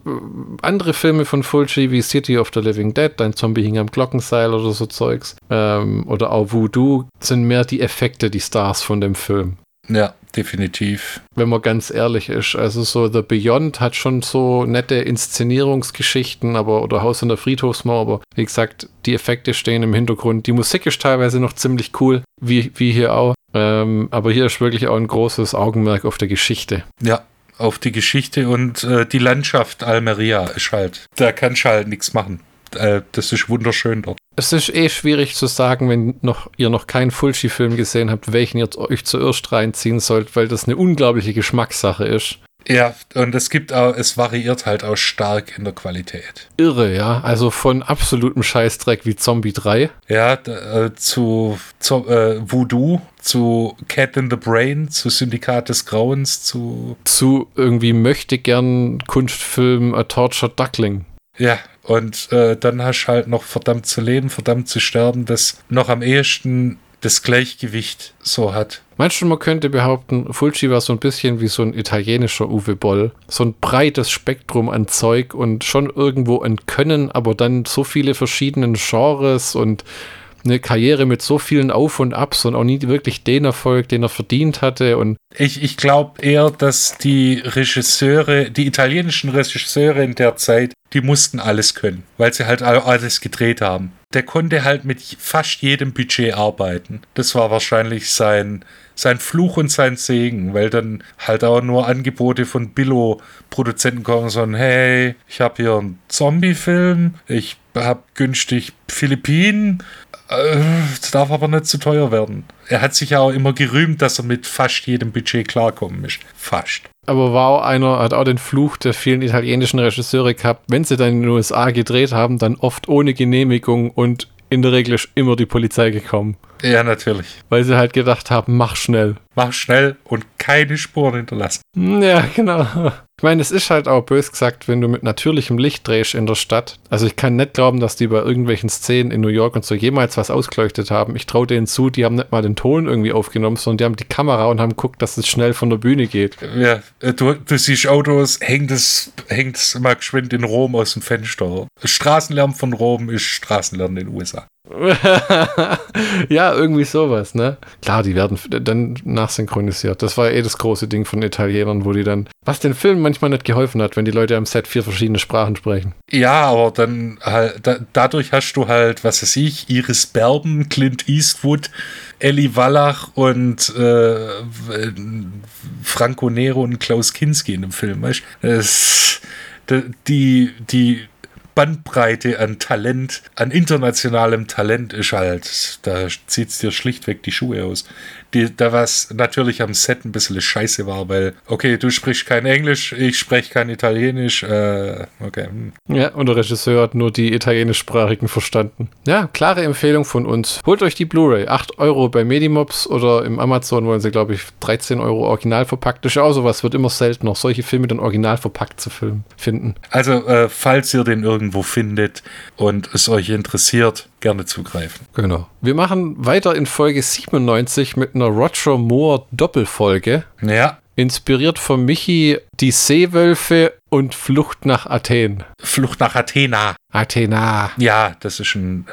andere Filme von Fulci wie City of the Living Dead, Dein Zombie hing am Glockenseil oder so Zeugs, ähm, oder auch Voodoo, sind mehr die Effekte, die Stars von dem Film. Ja, definitiv. Wenn man ganz ehrlich ist. Also so The Beyond hat schon so nette Inszenierungsgeschichten, aber oder Haus in der Friedhofsmauer, aber wie gesagt, die Effekte stehen im Hintergrund. Die Musik ist teilweise noch ziemlich cool, wie, wie hier auch. Ähm, aber hier ist wirklich auch ein großes Augenmerk auf der Geschichte. Ja, auf die Geschichte und äh, die Landschaft Almeria ist halt, da kannst du halt nichts machen. Äh, das ist wunderschön dort. Es ist eh schwierig zu sagen, wenn noch, ihr noch keinen Fulci-Film gesehen habt, welchen ihr euch zuerst reinziehen sollt, weil das eine unglaubliche Geschmackssache ist. Ja, und es gibt auch, es variiert halt auch stark in der Qualität. Irre, ja. Also von absolutem Scheißdreck wie Zombie 3. Ja, äh, zu, zu äh, Voodoo, zu Cat in the Brain, zu Syndikat des Grauens, zu. Zu irgendwie möchte gern Kunstfilm A Tortured Duckling. Ja, und äh, dann hast du halt noch verdammt zu leben, verdammt zu sterben, das noch am ehesten das Gleichgewicht so hat. Meinst du, man könnte behaupten, Fulci war so ein bisschen wie so ein italienischer Uwe Boll? So ein breites Spektrum an Zeug und schon irgendwo ein Können, aber dann so viele verschiedene Genres und eine Karriere mit so vielen Auf und Abs und auch nie wirklich den Erfolg, den er verdient hatte. Und ich ich glaube eher, dass die Regisseure, die italienischen Regisseure in der Zeit, die mussten alles können, weil sie halt alles gedreht haben. Der konnte halt mit fast jedem Budget arbeiten. Das war wahrscheinlich sein, sein Fluch und sein Segen, weil dann halt auch nur Angebote von Billo-Produzenten kommen, so hey, ich habe hier einen Zombie-Film, ich habe günstig Philippinen, es darf aber nicht zu teuer werden. Er hat sich ja auch immer gerühmt, dass er mit fast jedem Budget klarkommen ist. Fast. Aber war auch einer, hat auch den Fluch der vielen italienischen Regisseure gehabt, wenn sie dann in den USA gedreht haben, dann oft ohne Genehmigung und in der Regel ist immer die Polizei gekommen. Ja, natürlich. Weil sie halt gedacht haben, mach schnell. Mach schnell und keine Spuren hinterlassen. Ja, genau. Ich meine, es ist halt auch bös gesagt, wenn du mit natürlichem Licht drehst in der Stadt. Also ich kann nicht glauben, dass die bei irgendwelchen Szenen in New York und so jemals was ausgeleuchtet haben. Ich traue denen zu, die haben nicht mal den Ton irgendwie aufgenommen, sondern die haben die Kamera und haben geguckt, dass es schnell von der Bühne geht. Ja, äh, du, du siehst Autos, hängt es, hängt es mal geschwind in Rom aus dem Fenster. Straßenlärm von Rom ist Straßenlärm in den USA. [laughs] ja, irgendwie sowas, ne? Klar, die werden dann nachsynchronisiert. Das war eh das große Ding von Italienern, wo die dann, was den Film manchmal nicht geholfen hat, wenn die Leute am Set vier verschiedene Sprachen sprechen. Ja, aber dann halt, da, dadurch hast du halt, was weiß ich, Iris Berben, Clint Eastwood, Ellie Wallach und äh, Franco Nero und Klaus Kinski in dem Film, weißt du? Die, die Bandbreite an Talent, an internationalem Talent ist halt, da zieht es dir schlichtweg die Schuhe aus. Die, da was natürlich am Set ein bisschen scheiße war, weil, okay, du sprichst kein Englisch, ich spreche kein Italienisch, äh, okay. Hm. Ja, und der Regisseur hat nur die italienischsprachigen verstanden. Ja, klare Empfehlung von uns. Holt euch die Blu-ray, 8 Euro bei Medimobs oder im Amazon wollen sie, glaube ich, 13 Euro original verpackt. Das ist auch sowas, wird immer seltener, solche Filme dann original verpackt zu filmen, finden. Also, äh, falls ihr den irgendwo findet und es euch interessiert, gerne zugreifen. Genau. Wir machen weiter in Folge 97 mit einer Roger Moore Doppelfolge. Ja. Inspiriert von Michi die Seewölfe und Flucht nach Athen. Flucht nach Athena. Athena. Ja, das ist ein,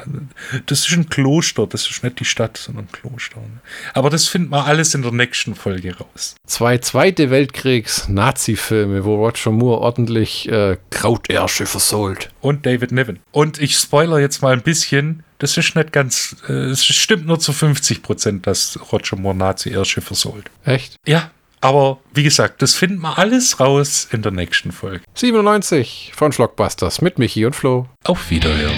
das ist ein Kloster. Das ist nicht die Stadt, sondern ein Kloster. Aber das finden wir alles in der nächsten Folge raus. Zwei Zweite Weltkriegs-Nazi-Filme, wo Roger Moore ordentlich äh, Krautärsche versohlt. Und David Niven. Und ich spoiler jetzt mal ein bisschen. Das ist nicht ganz, äh, es stimmt nur zu 50 Prozent, dass Roger Moore Nazi-Ärsche versohlt. Echt? Ja, aber wie gesagt, das finden wir alles raus in der nächsten Folge. 97 von Schlockbusters mit Michi und Flo. Auf Wiederhören.